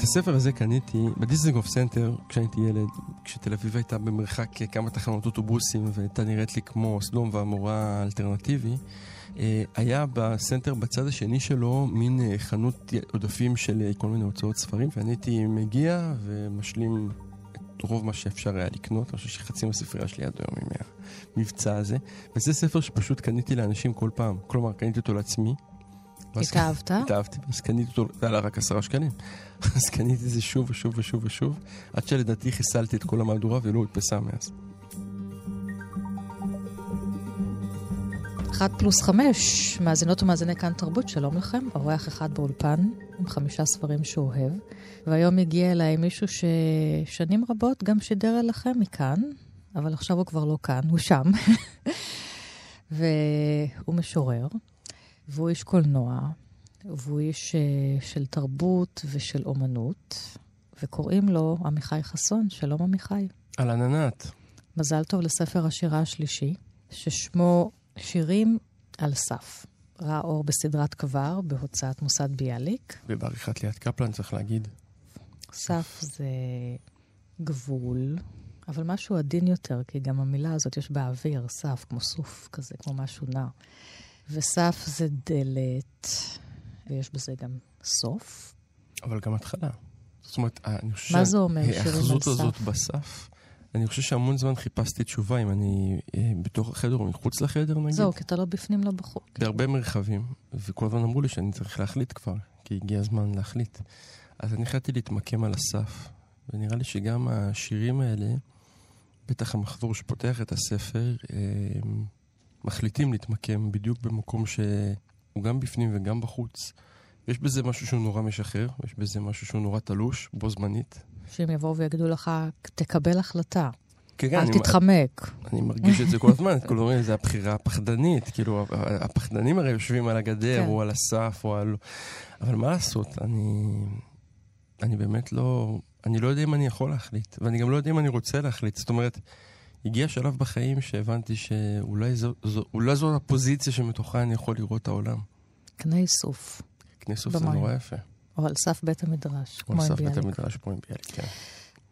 את הספר הזה קניתי בדיזנגוף סנטר כשהייתי ילד, כשתל אביב הייתה במרחק כמה תחנות אוטובוסים והייתה נראית לי כמו סדום ועמורה האלטרנטיבי. אה, היה בסנטר בצד השני שלו מין אה, חנות עודפים של אה, כל מיני הוצאות ספרים, ואני הייתי מגיע ומשלים את רוב מה שאפשר היה לקנות. אני חושב שחצי מהספרייה שלי עד היום עם המבצע הזה. וזה ספר שפשוט קניתי לאנשים כל פעם. כלומר, קניתי אותו לעצמי. התאהבת? התאהבתי, אז קניתי אותו, זה עלה רק עשרה שקלים. אז קניתי את זה שוב ושוב ושוב ושוב, עד שלדעתי חיסלתי את כל המהדורה ולא הודפסה מאז. אחת פלוס חמש, מאזינות ומאזיני כאן תרבות, שלום לכם. אורח אחד באולפן, עם חמישה ספרים שהוא אוהב. והיום הגיע אליי מישהו ששנים רבות גם שידר אליכם מכאן, אבל עכשיו הוא כבר לא כאן, הוא שם. והוא משורר, והוא איש קולנוע, והוא איש uh, של תרבות ושל אומנות, וקוראים לו עמיחי חסון. שלום עמיחי. אהלן ענת. מזל טוב לספר השירה השלישי, ששמו שירים על סף. ראה אור בסדרת קבר בהוצאת מוסד ביאליק. ובעריכת ליאת קפלן צריך להגיד. סף זה גבול, אבל משהו עדין יותר, כי גם המילה הזאת יש בה אוויר, סף, כמו סוף כזה, כמו משהו נע. וסף זה דלת, ויש בזה גם סוף. אבל גם התחלה. זאת אומרת, אני חושב... מה זה אומר שירים על סף? ההאחזות הזאת בסף, אני חושב שהמון זמן חיפשתי תשובה אם אני אה, בתוך החדר או מחוץ לחדר, נגיד. זהו, כי אתה לא בפנים, לא בחוץ. בהרבה מרחבים, וכל הזמן אמרו לי שאני צריך להחליט כבר, כי הגיע הזמן להחליט. אז אני החלטתי להתמקם על הסף, ונראה לי שגם השירים האלה, בטח המחזור שפותח את הספר, אה, מחליטים להתמקם בדיוק במקום שהוא גם בפנים וגם בחוץ. יש בזה משהו שהוא נורא משחרר, יש בזה משהו שהוא נורא תלוש, בו זמנית. שהם יבואו ויגידו לך, תקבל החלטה. כן, כן, אל אני, תתחמק. אני מרגיש את זה כל הזמן, כל הזמן זה הבחירה הפחדנית, כאילו, הפחדנים הרי יושבים על הגדר, כן. או על הסף, או על... אבל מה לעשות, אני... אני באמת לא... אני לא יודע אם אני יכול להחליט, ואני גם לא יודע אם אני רוצה להחליט. זאת אומרת, הגיע שלב בחיים שהבנתי שאולי זו, זו, אולי זו הפוזיציה שמתוכה אני יכול לראות את העולם. קנה סוף. קנה סוף זה נורא יפה. או על סף בית המדרש, כמו עם ביאליק. או על סף בית המדרש, כמו עם ביאליק, כן.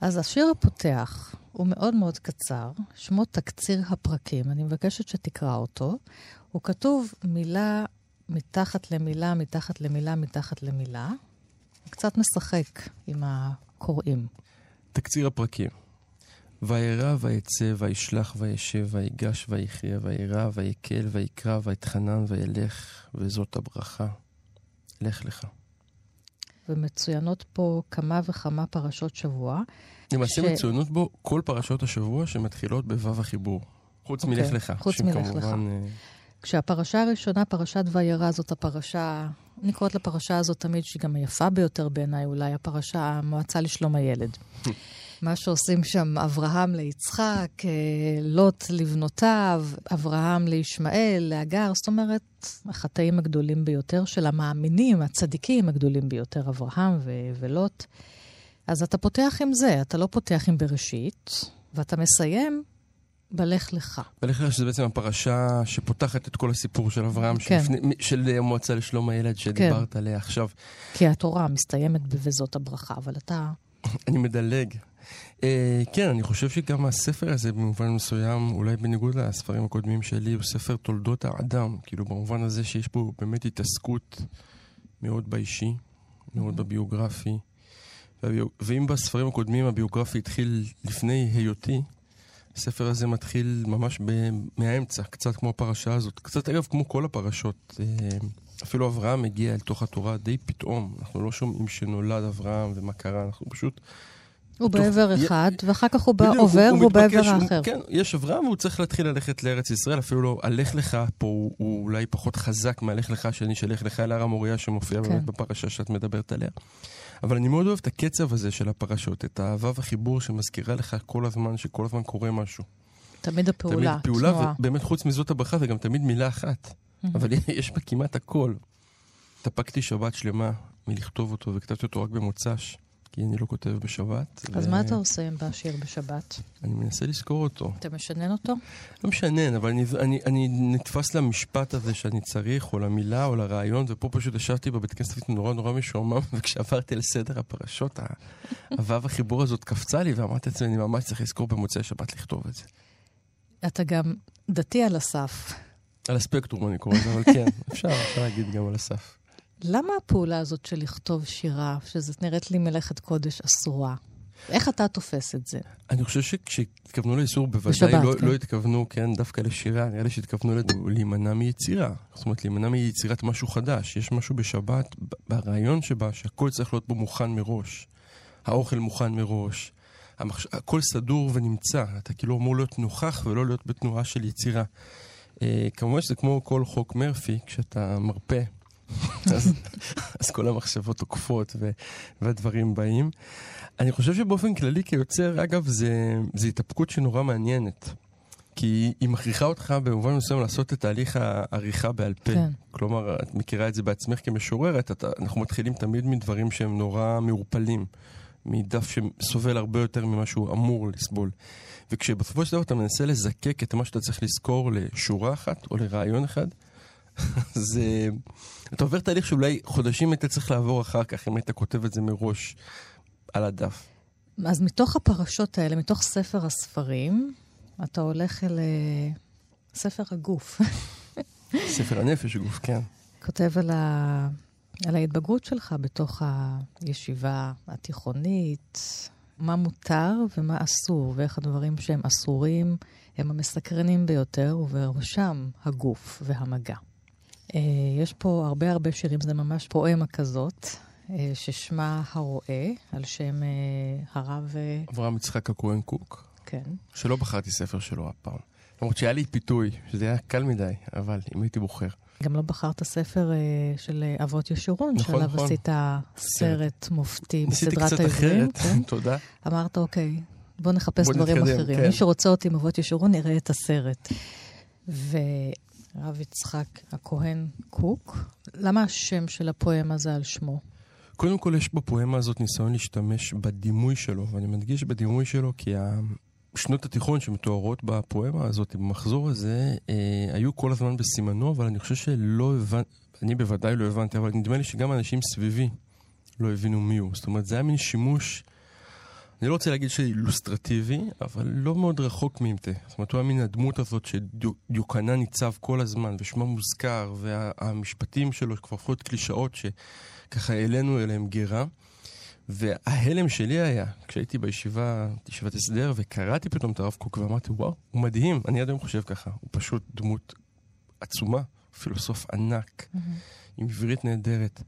אז השיר הפותח הוא מאוד מאוד קצר, שמו תקציר הפרקים. אני מבקשת שתקרא אותו. הוא כתוב מילה מתחת למילה, מתחת למילה, מתחת למילה. הוא קצת משחק עם הקוראים. תקציר הפרקים. וירא ויצא וישלח וישב ויגש ויחיה וירא ויקל ויקרא ויתחנן וילך וזאת הברכה. לך לך. ומצוינות פה כמה וכמה פרשות שבוע. למעשה ש... מצוינות בו כל פרשות השבוע שמתחילות בו"ו החיבור. חוץ okay, מלך לך. חוץ מלך לך. Uh... כשהפרשה הראשונה, פרשת וירא, זאת הפרשה, אני קוראת לפרשה הזאת תמיד, שהיא גם היפה ביותר בעיניי, אולי הפרשה, המועצה לשלום הילד. מה שעושים שם אברהם ליצחק, אה, לוט לבנותיו, אברהם לישמעאל, להגר, זאת אומרת, החטאים הגדולים ביותר של המאמינים, הצדיקים הגדולים ביותר, אברהם ו- ולוט. אז אתה פותח עם זה, אתה לא פותח עם בראשית, ואתה מסיים בלך לך. בלך לך, שזה בעצם הפרשה שפותחת את כל הסיפור של אברהם, כן. שלפני, של המועצה לשלום הילד שדיברת כן. עליה עכשיו. כי התורה מסתיימת ב"וזאת הברכה", אבל אתה... אני מדלג. Uh, כן, אני חושב שגם הספר הזה במובן מסוים, אולי בניגוד לספרים הקודמים שלי, הוא ספר תולדות האדם. כאילו במובן הזה שיש פה באמת התעסקות מאוד באישי, מאוד. בביוגרפי. ואם בספרים הקודמים הביוגרפי התחיל לפני היותי, הספר הזה מתחיל ממש ב- מהאמצע, קצת כמו הפרשה הזאת. קצת אגב כמו כל הפרשות. אה, אפילו אברהם מגיע אל תוך התורה די פתאום. אנחנו לא שומעים שנולד אברהם ומה קרה, אנחנו פשוט... הוא בעבר אחד, ואחר כך הוא עובר והוא בעבר האחר. כן, יש אברהם והוא צריך להתחיל ללכת לארץ ישראל, אפילו לא, הלך לך פה הוא אולי פחות חזק מהלך לך שאני שלך לך אל הר המוריה שמופיע באמת כן. בפרשה שאת מדברת עליה. אבל אני מאוד אוהב את הקצב הזה של הפרשות, את האהבה והחיבור שמזכירה לך כל הזמן, שכל הזמן קורה משהו. תמיד הפעולה, תמיד פעולה, תנועה. ובאמת חוץ מזאת הברכה זה גם תמיד מילה אחת. אבל יש בה כמעט הכל. התאפקתי שבת שלמה מלכתוב אותו, וכתבתי אותו רק במוצ"ש, כי אני לא כותב בשבת. אז ו- מה אתה עושה בשיר בשבת? אני מנסה לזכור אותו. אתה משנן אותו? לא משנן, אבל אני, אני, אני נתפס למשפט הזה שאני צריך, או למילה, או לרעיון, ופה פשוט ישבתי בבית כנסת נורא נורא משועמם, וכשעברתי על סדר הפרשות, הוו החיבור הזאת קפצה לי, ואמרתי לעצמי, אני ממש צריך לזכור במוצאי שבת לכתוב את זה. אתה גם דתי על הסף. על הספקטרום אני קורא לזה, אבל כן, אפשר, אפשר להגיד גם על הסף. למה הפעולה הזאת של לכתוב שירה, שזאת נראית לי מלאכת קודש אסורה? איך אתה תופס את זה? אני חושב שכשהתכוונו לאיסור, בוודאי בשבת, לא, כן. לא התכוונו, כן, דווקא לשירה, נראה לי שהתכוונו להימנע מיצירה. זאת אומרת, להימנע מיצירת משהו חדש. יש משהו בשבת, ברעיון שבה, שהכל צריך להיות בו מוכן מראש. האוכל מוכן מראש. המחש... הכל סדור ונמצא. אתה כאילו אמור להיות נוכח ולא להיות בתנועה של יצירה. אה, כמובן שזה כמו כל חוק מרפי, כשאתה מרפא, אז, אז כל המחשבות עוקפות ו... והדברים באים. אני חושב שבאופן כללי כיוצר, אגב, זה, זה התאפקות שנורא מעניינת. כי היא מכריחה אותך במובן מסוים לעשות את תהליך העריכה בעל פה. כן. כלומר, את מכירה את זה בעצמך כמשוררת, אתה, אנחנו מתחילים תמיד מדברים שהם נורא מעורפלים. מדף שסובל הרבה יותר ממה שהוא אמור לסבול. וכשבסופו של דבר אתה מנסה לזקק את מה שאתה צריך לזכור לשורה אחת או לרעיון אחד, זה... אתה עובר תהליך שאולי חודשים היית צריך לעבור אחר כך, אם היית כותב את זה מראש על הדף. אז מתוך הפרשות האלה, מתוך ספר הספרים, אתה הולך אל אה, ספר הגוף. ספר הנפש גוף, כן. כותב על, ה... על ההתבגרות שלך בתוך הישיבה התיכונית, מה מותר ומה אסור, ואיך הדברים שהם אסורים הם המסקרנים ביותר, ובראשם הגוף והמגע. אה, יש פה הרבה הרבה שירים, זה ממש פואמה כזאת, אה, ששמה הרועה, על שם אה, הרב... אברהם יצחק הכהן קוק, כן. שלא בחרתי ספר שלו אף פעם. למרות שהיה לי פיתוי, שזה היה קל מדי, אבל אם הייתי בוחר. גם לא בחרת ספר אה, של אבות ישורון, נכון, שעליו נכון. עשית סרט מופתי בסדרת קצת העברים. אחרת, כן? תודה. אמרת, אוקיי, בוא נחפש בוא דברים נתקדם, אחרים. כן. מי שרוצה אותי עם אבות ישורון, יראה את הסרט. והרב יצחק הכהן קוק, למה השם של הפואמה זה על שמו? קודם כל, יש בפואמה הזאת ניסיון להשתמש בדימוי שלו, ואני מדגיש בדימוי שלו כי. שנות התיכון שמתוארות בפואמה הזאת, במחזור הזה, אה, היו כל הזמן בסימנו, אבל אני חושב שלא הבנתי, אני בוודאי לא הבנתי, אבל נדמה לי שגם אנשים סביבי לא הבינו מי הוא. זאת אומרת, זה היה מין שימוש, אני לא רוצה להגיד שאילוסטרטיבי, אבל לא מאוד רחוק מאמתה. זאת אומרת, הוא היה מין הדמות הזאת שדיוקנה ניצב כל הזמן, ושמה מוזכר, והמשפטים שלו כבר הפכו להיות קלישאות שככה העלינו אליהם גרה. וההלם שלי היה, כשהייתי בישיבה, ישיבת הסדר, וקראתי פתאום את הרב קוק ואמרתי, וואו, הוא מדהים, אני עד היום חושב ככה, הוא פשוט דמות עצומה, פילוסוף ענק, עם עברית נהדרת,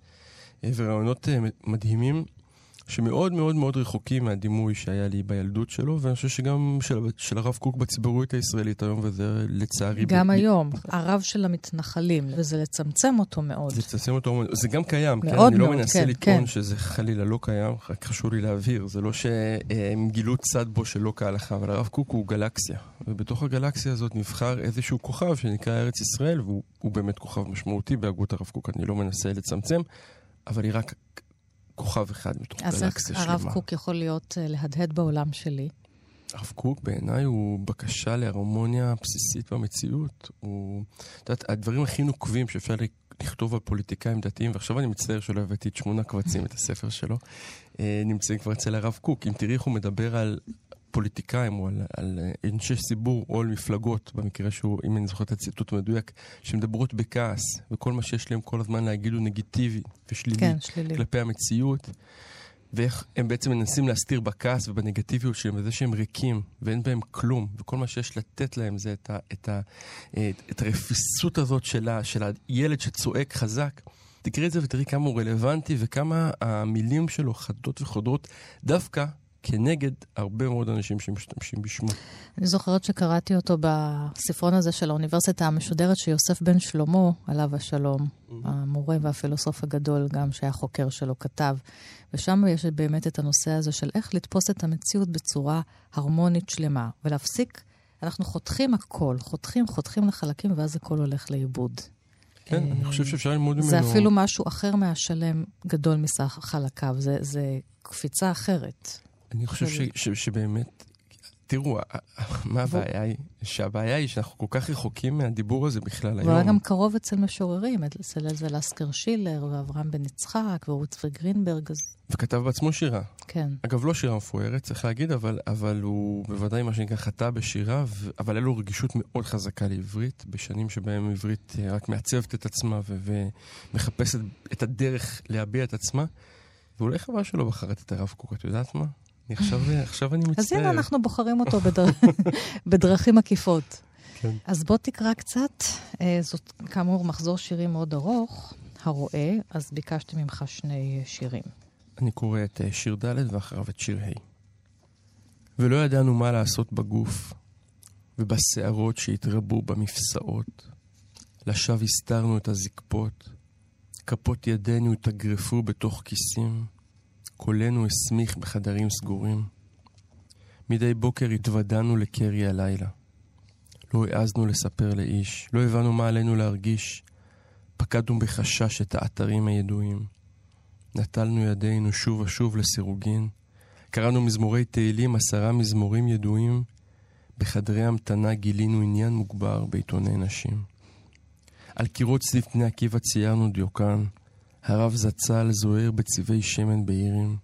אה, ורעיונות אה, מדהימים, שמאוד מאוד מאוד רחוקים מהדימוי שהיה לי בילדות שלו, ואני חושב שגם של, של הרב קוק בציבוריות הישראלית היום, וזה לצערי... גם ב- היום, הרב של המתנחלים, וזה לצמצם אותו מאוד. זה לצמצם אותו, זה גם קיים, כן? מאוד אני לא מאוד, מנסה כן, לטעון כן. שזה חלילה לא קיים, רק חשוב לי להבהיר. זה לא שהם גילו צד בו שלא כהלכה, אבל הרב קוק הוא גלקסיה. ובתוך הגלקסיה הזאת נבחר איזשהו כוכב שנקרא ארץ ישראל, והוא הוא באמת כוכב משמעותי בהגות הרב קוק, אני לא מנסה לצמצם, אבל היא רק כוכב אחד מתוך אז גלקסיה שלמה. הרב קוק יכול להיות, אה, להדהד בעולם שלי? הרב קוק בעיניי הוא בקשה להרמוניה בסיסית במציאות. הוא, את יודעת, הדברים הכי נוקבים שאפשר לכתוב על פוליטיקאים דתיים, ועכשיו אני מצטער שלא הבאתי את שמונה קבצים, את הספר שלו, אה, נמצאים כבר אצל הרב קוק. אם תראי איך הוא מדבר על פוליטיקאים או על, על אה, אנשי ציבור או על מפלגות, במקרה שהוא, אם אני זוכר את הציטוט המדויק, שמדברות בכעס, וכל מה שיש להם כל הזמן להגיד הוא נגיטיבי ושלילי. כן, שלילי. כלפי המציאות, ואיך הם בעצם מנסים להסתיר בכעס ובנגטיביות שלהם, בזה שהם ריקים ואין בהם כלום, וכל מה שיש לתת להם זה את, ה, את, ה, את, את הרפיסות הזאת של, ה, של הילד שצועק חזק. תקראי את זה ותראי כמה הוא רלוונטי וכמה המילים שלו חדות וחודרות דווקא כנגד הרבה מאוד אנשים שמשתמשים בשמו. אני זוכרת שקראתי אותו בספרון הזה של האוניברסיטה המשודרת שיוסף בן שלמה, עליו השלום, המורה והפילוסוף הגדול גם, שהיה חוקר שלו, כתב. ושם יש באמת את הנושא הזה של איך לתפוס את המציאות בצורה הרמונית שלמה, ולהפסיק אנחנו חותכים הכל, חותכים, חותכים לחלקים, ואז הכל הולך לאיבוד. כן, אני חושב שאפשר ללמוד ממנו. זה אפילו משהו אחר מהשלם גדול מסך חלקיו, זה, זה קפיצה אחרת. אני חושב ש, ש, שבאמת, תראו, מה הבעיה היא? שהבעיה היא שאנחנו כל כך רחוקים מהדיבור הזה בכלל היום. הוא היה גם קרוב אצל משוררים, אצל אלזלסקר שילר, ואברהם בן יצחק, ורות וגרינברג. אז... וכתב בעצמו שירה. כן. אגב, לא שירה מפוארת, צריך להגיד, אבל, אבל הוא בוודאי מה שנקרא חטא בשירה, ו... אבל היה לו רגישות מאוד חזקה לעברית, בשנים שבהם עברית אה, רק מעצבת את עצמה ו... ומחפשת את הדרך להביע את עצמה. ואולי חבל שלא בחרת את הרב קוק, את יודעת מה? עכשיו, אני מצטער. אז הנה, אנחנו בוחרים אותו בדר... בדרכים עקיפות. כן. אז בוא תקרא קצת. אה, זאת כאמור מחזור שירים מאוד ארוך, הרואה, אז ביקשתי ממך שני שירים. אני קורא את אה, שיר ד' ואחריו את שיר ה'. ולא ידענו מה לעשות בגוף, ובשערות שהתרבו במפסעות. לשווא הסתרנו את הזקפות, כפות ידינו התאגרפו בתוך כיסים, קולנו הסמיך בחדרים סגורים. מדי בוקר התוודענו לקרי הלילה. לא העזנו לספר לאיש, לא הבנו מה עלינו להרגיש. פקדנו בחשש את האתרים הידועים. נטלנו ידינו שוב ושוב לסירוגין. קראנו מזמורי תהילים, עשרה מזמורים ידועים. בחדרי המתנה גילינו עניין מוגבר בעיתוני נשים. על קירות סביב פני עקיבא ציירנו דיוקן. הרב זצ"ל זוהר בצבעי שמן בהירים.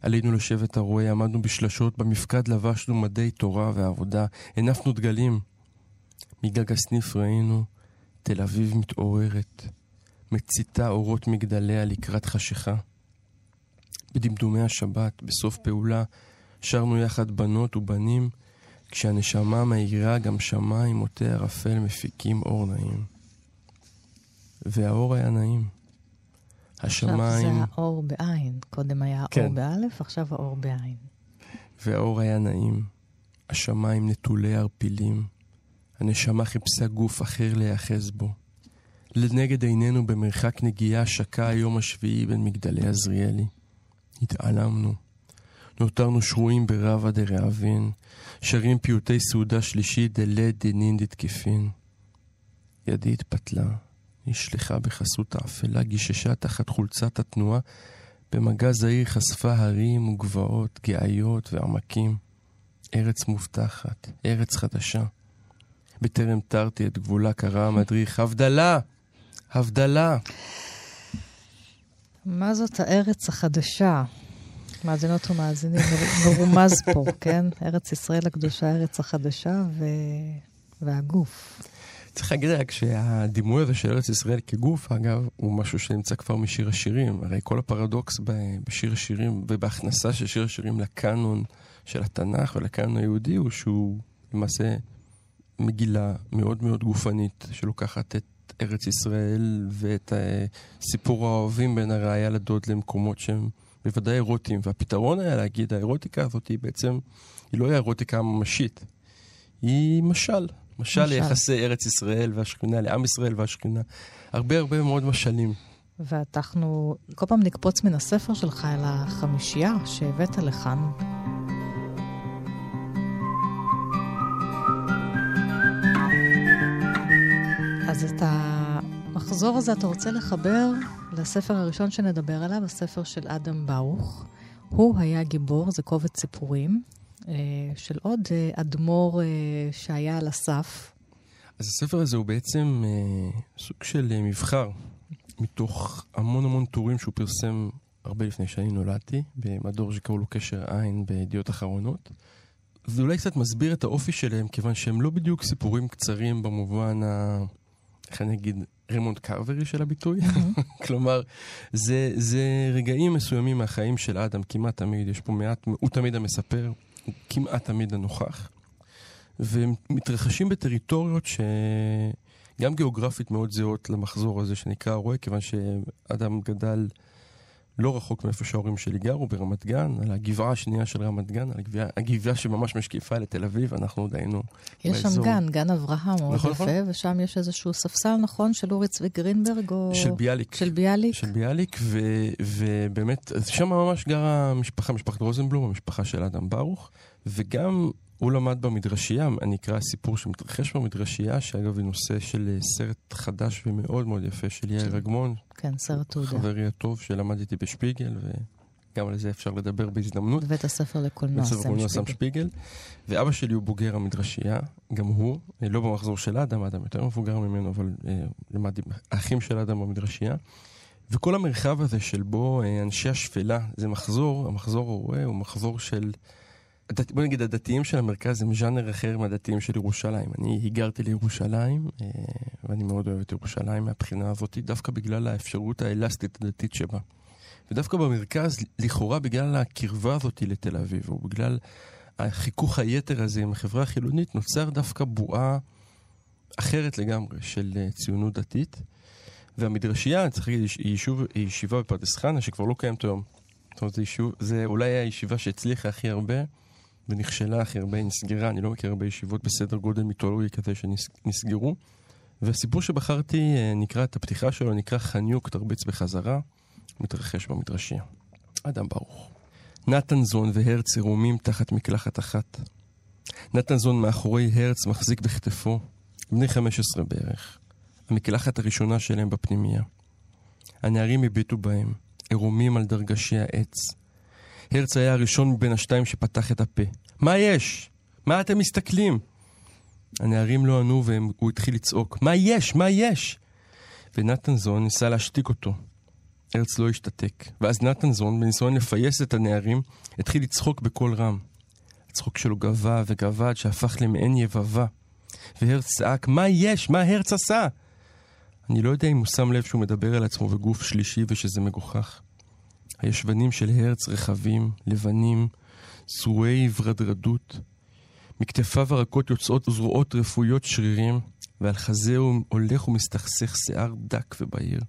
עלינו לשבט הרועה, עמדנו בשלשות, במפקד לבשנו מדי תורה ועבודה, הנפנו דגלים. מגג הסניף ראינו תל אביב מתעוררת, מציתה אורות מגדליה לקראת חשיכה. בדמדומי השבת, בסוף פעולה, שרנו יחד בנות ובנים, כשהנשמה מאירה גם שמיים עוטי ערפל מפיקים אור נעים. והאור היה נעים. השמיים... עכשיו זה האור בעין. קודם היה כן. האור באלף, עכשיו האור בעין. והאור היה נעים. השמיים נטולי ערפילים. הנשמה חיפשה גוף אחר להיאחז בו. לנגד עינינו במרחק נגיעה שקע היום השביעי בין מגדלי עזריאלי. התעלמנו. נותרנו שרויים ברבא דרעבין, שרים פיוטי סעודה שלישית דלה דנין דתקפין. ידי התפתלה, נשלחה בחסות האפלה, גיששה תחת חולצת התנועה, במגע זעיר חשפה הרים וגבעות, גאיות ועמקים. ארץ מובטחת, ארץ חדשה. בטרם תרתי את גבולה קרא המדריך, הבדלה! הבדלה! מה זאת הארץ החדשה? מאזינות ומאזינים, מרומז פה, כן? ארץ ישראל הקדושה, ארץ החדשה ו... והגוף. צריך להגיד רק שהדימוי הזה של ארץ ישראל כגוף, אגב, הוא משהו שנמצא כבר משיר השירים. הרי כל הפרדוקס בשיר השירים ובהכנסה של שיר השירים לקאנון של התנ"ך ולקאנון היהודי הוא שהוא למעשה מגילה מאוד מאוד גופנית שלוקחת את ארץ ישראל ואת סיפור האוהבים בין הראייה לדוד למקומות שהם בוודאי אירוטיים. והפתרון היה להגיד, האירוטיקה הזאת היא בעצם, היא לא האירוטיקה הממשית, היא משל. משל ליחסי ארץ ישראל והשכינה, לעם ישראל והשכינה. הרבה הרבה מאוד משלים. ואנחנו כל פעם נקפוץ מן הספר שלך אל החמישייה שהבאת לכאן. אז את המחזור הזה אתה רוצה לחבר לספר הראשון שנדבר עליו, הספר של אדם ברוך. הוא היה גיבור, זה קובץ סיפורים. של עוד אדמו"ר שהיה על הסף. אז הספר הזה הוא בעצם סוג של מבחר מתוך המון המון טורים שהוא פרסם הרבה לפני שאני נולדתי, במדור שקראו לו קשר עין בידיעות אחרונות. זה אולי קצת מסביר את האופי שלהם, כיוון שהם לא בדיוק סיפורים קצרים במובן ה... איך אני אגיד? רמונד קרברי של הביטוי. כלומר, זה, זה רגעים מסוימים מהחיים של אדם, כמעט תמיד, יש פה מעט, הוא תמיד המספר, הוא כמעט תמיד הנוכח, והם מתרחשים בטריטוריות שגם גיאוגרפית מאוד זהות למחזור הזה שנקרא רואה, כיוון שאדם גדל לא רחוק מאיפה שההורים שלי גרו, ברמת גן, על הגבעה השנייה של רמת גן, על הגבעה, הגבעה שממש משקיפה לתל אביב, אנחנו עוד היינו יש באזור. שם גן, גן אברהם מאוד נכון, יפה, נכון. ושם יש איזשהו ספסל, נכון, של אורי צבי גרינברג, או... של ביאליק. של ביאליק. של ביאליק, ו, ובאמת, שם ממש גרה משפחה, משפחת רוזנבלום, המשפחה של אדם ברוך, וגם הוא למד במדרשייה, אני אקרא סיפור שמתרחש במדרשייה, שאגב היא נושא של אה, סרט חדש ומאוד מאוד יפה של יאיר אגמון. כן, סרט תעודה. חברי הטוב שלמד איתי בשפיגל, וגם על זה אפשר לדבר בהזדמנות. בבית הספר לקולנוע סם שפיגל. סם שפיגל. ואבא שלי הוא בוגר המדרשייה, גם הוא, אה, לא במחזור של אדם, אדם יותר מבוגר ממנו, אבל אה, למד עם האחים של אדם במדרשייה. וכל המרחב הזה של בו אה, אנשי השפלה, זה מחזור, המחזור הרואה הוא מחזור של... בוא נגיד, הדתיים של המרכז הם ז'אנר אחר מהדתיים של ירושלים. אני היגרתי לירושלים, אה, ואני מאוד אוהב את ירושלים מהבחינה הזאת, דווקא בגלל האפשרות האלסטית הדתית שבה. ודווקא במרכז, לכאורה בגלל הקרבה הזאת לתל אביב, או בגלל החיכוך היתר הזה עם החברה החילונית, נוצר דווקא בועה אחרת לגמרי של אה, ציונות דתית. והמדרשייה, צריך להגיד, היא, יישוב, היא ישיבה בפרדס חנה שכבר לא קיימת היום. זאת אומרת, זה, יישוב, זה אולי הישיבה שהצליחה הכי הרבה ונכשלה הכי הרבה, היא נסגרה, אני לא מכיר הרבה ישיבות בסדר גודל מיתולוגי כזה שנסגרו. והסיפור שבחרתי, אה, נקרא, את הפתיחה שלו, נקרא חניוק תרביץ בחזרה, מתרחש במדרשייה. אדם ברוך. נתן זון והרץ עירומים תחת מקלחת אחת. נתן זון מאחורי הרץ מחזיק בכתפו, בני 15 בערך. המקלחת הראשונה שלהם בפנימייה. הנערים הביטו בהם, עירומים על דרגשי העץ. הרץ היה הראשון מבין השתיים שפתח את הפה. מה יש? מה אתם מסתכלים? הנערים לא ענו והוא התחיל לצעוק. מה יש? מה יש? ונתן זון ניסה להשתיק אותו. הרץ לא השתתק, ואז נתן זון, בניסיון לפייס את הנערים, התחיל לצחוק בקול רם. הצחוק שלו גבה וגבה עד שהפך למעין יבבה. והרץ צעק, מה יש? מה הרץ עשה? אני לא יודע אם הוא שם לב שהוא מדבר על עצמו בגוף שלישי ושזה מגוחך. הישבנים של הרץ רחבים, לבנים, זרועי ורדרדות. מכתפיו הרכות יוצאות זרועות רפואיות שרירים, ועל חזהו הולך ומסתכסך שיער דק ובהיר.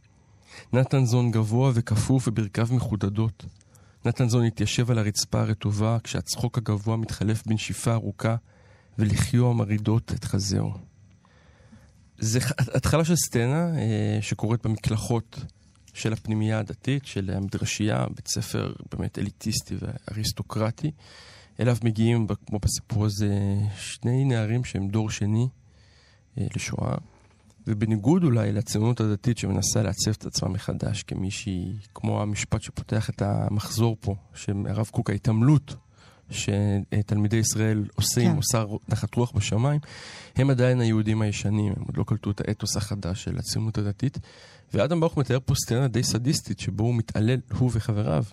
נתן זון גבוה וכפוף וברכיו מחודדות. נתן זון התיישב על הרצפה הרטובה, כשהצחוק הגבוה מתחלף בנשיפה ארוכה, ולחיו המרעידות את חזהו. זה התחלה של סצנה אה, שקורית במקלחות של הפנימייה הדתית, של המדרשייה, בית ספר באמת אליטיסטי ואריסטוקרטי. אליו מגיעים, כמו בסיפור הזה, שני נערים שהם דור שני אה, לשואה, ובניגוד אולי לציונות הדתית שמנסה לעצב את עצמה מחדש כמישהי, כמו המשפט שפותח את המחזור פה, שהרב קוק, ההתעמלות שתלמידי ישראל עושים, כן. עושה נחת רוח בשמיים, הם עדיין היהודים הישנים, הם עוד לא קלטו את האתוס החדש של הציונות הדתית. ואדם ברוך מתאר פה סצנה די סדיסטית, שבו הוא מתעלל, הוא וחבריו,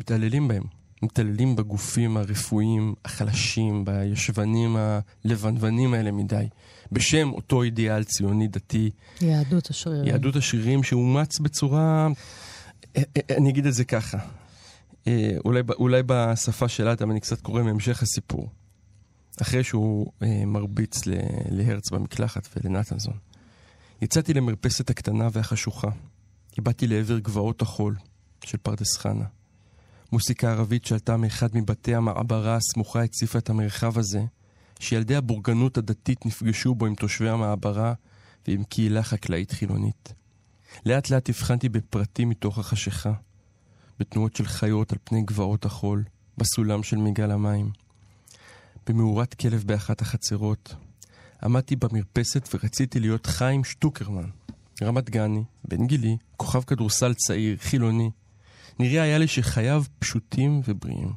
מתעללים בהם. מתעללים בגופים הרפואיים החלשים, בישבנים הלבנוונים האלה מדי, בשם אותו אידיאל ציוני דתי. יהדות השרירים. יהדות השרירים שאומץ בצורה... אה, אה, אני אגיד את זה ככה, אה, אולי, אולי בשפה של אדם אני קצת קורא מהמשך הסיפור. אחרי שהוא אה, מרביץ להרץ במקלחת ולנתנזון. יצאתי למרפסת הקטנה והחשוכה. הבעתי לעבר גבעות החול של פרדס חנה. מוסיקה ערבית שעלתה מאחד מבתי המעברה הסמוכה הציפה את המרחב הזה, שילדי הבורגנות הדתית נפגשו בו עם תושבי המעברה ועם קהילה חקלאית חילונית. לאט לאט הבחנתי בפרטים מתוך החשיכה. בתנועות של חיות על פני גבעות החול, בסולם של מגל המים. במאורת כלב באחת החצרות, עמדתי במרפסת ורציתי להיות חיים שטוקרמן. רמת גני, בן גילי, כוכב כדורסל צעיר, חילוני. נראה היה לי שחייו פשוטים ובריאים.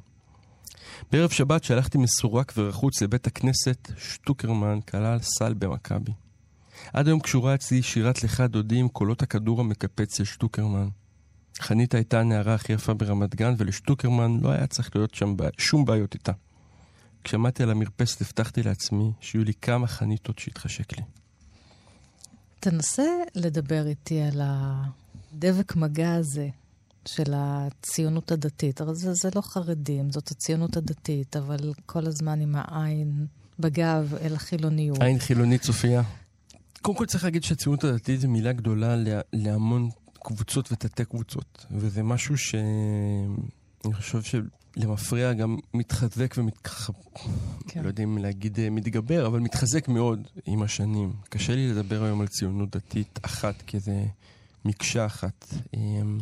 בערב שבת שהלכתי מסורק ורחוץ לבית הכנסת, שטוקרמן כלל סל במכבי. עד היום קשורה אצלי שירת לך דודי עם קולות הכדור המקפץ של שטוקרמן. חנית הייתה הנערה הכי יפה ברמת גן, ולשטוקרמן לא היה צריך להיות שם שום בעיות איתה. כשעמדתי על המרפסת הבטחתי לעצמי שיהיו לי כמה חניתות שיתחשק לי. תנסה לדבר איתי על הדבק מגע הזה של הציונות הדתית. הרי זה, זה לא חרדים, זאת הציונות הדתית, אבל כל הזמן עם העין בגב אל החילוניות. עין חילונית צופיה. קודם כל צריך להגיד שהציונות הדתית זו מילה גדולה להמון קבוצות ותתי קבוצות, וזה משהו שאני חושב שלמפרע גם מתחזק ומתחזק, כן. לא יודע אם להגיד אה, מתגבר, אבל מתחזק מאוד עם השנים. קשה לי לדבר היום על ציונות דתית אחת, כי זה מקשה אחת. אמ,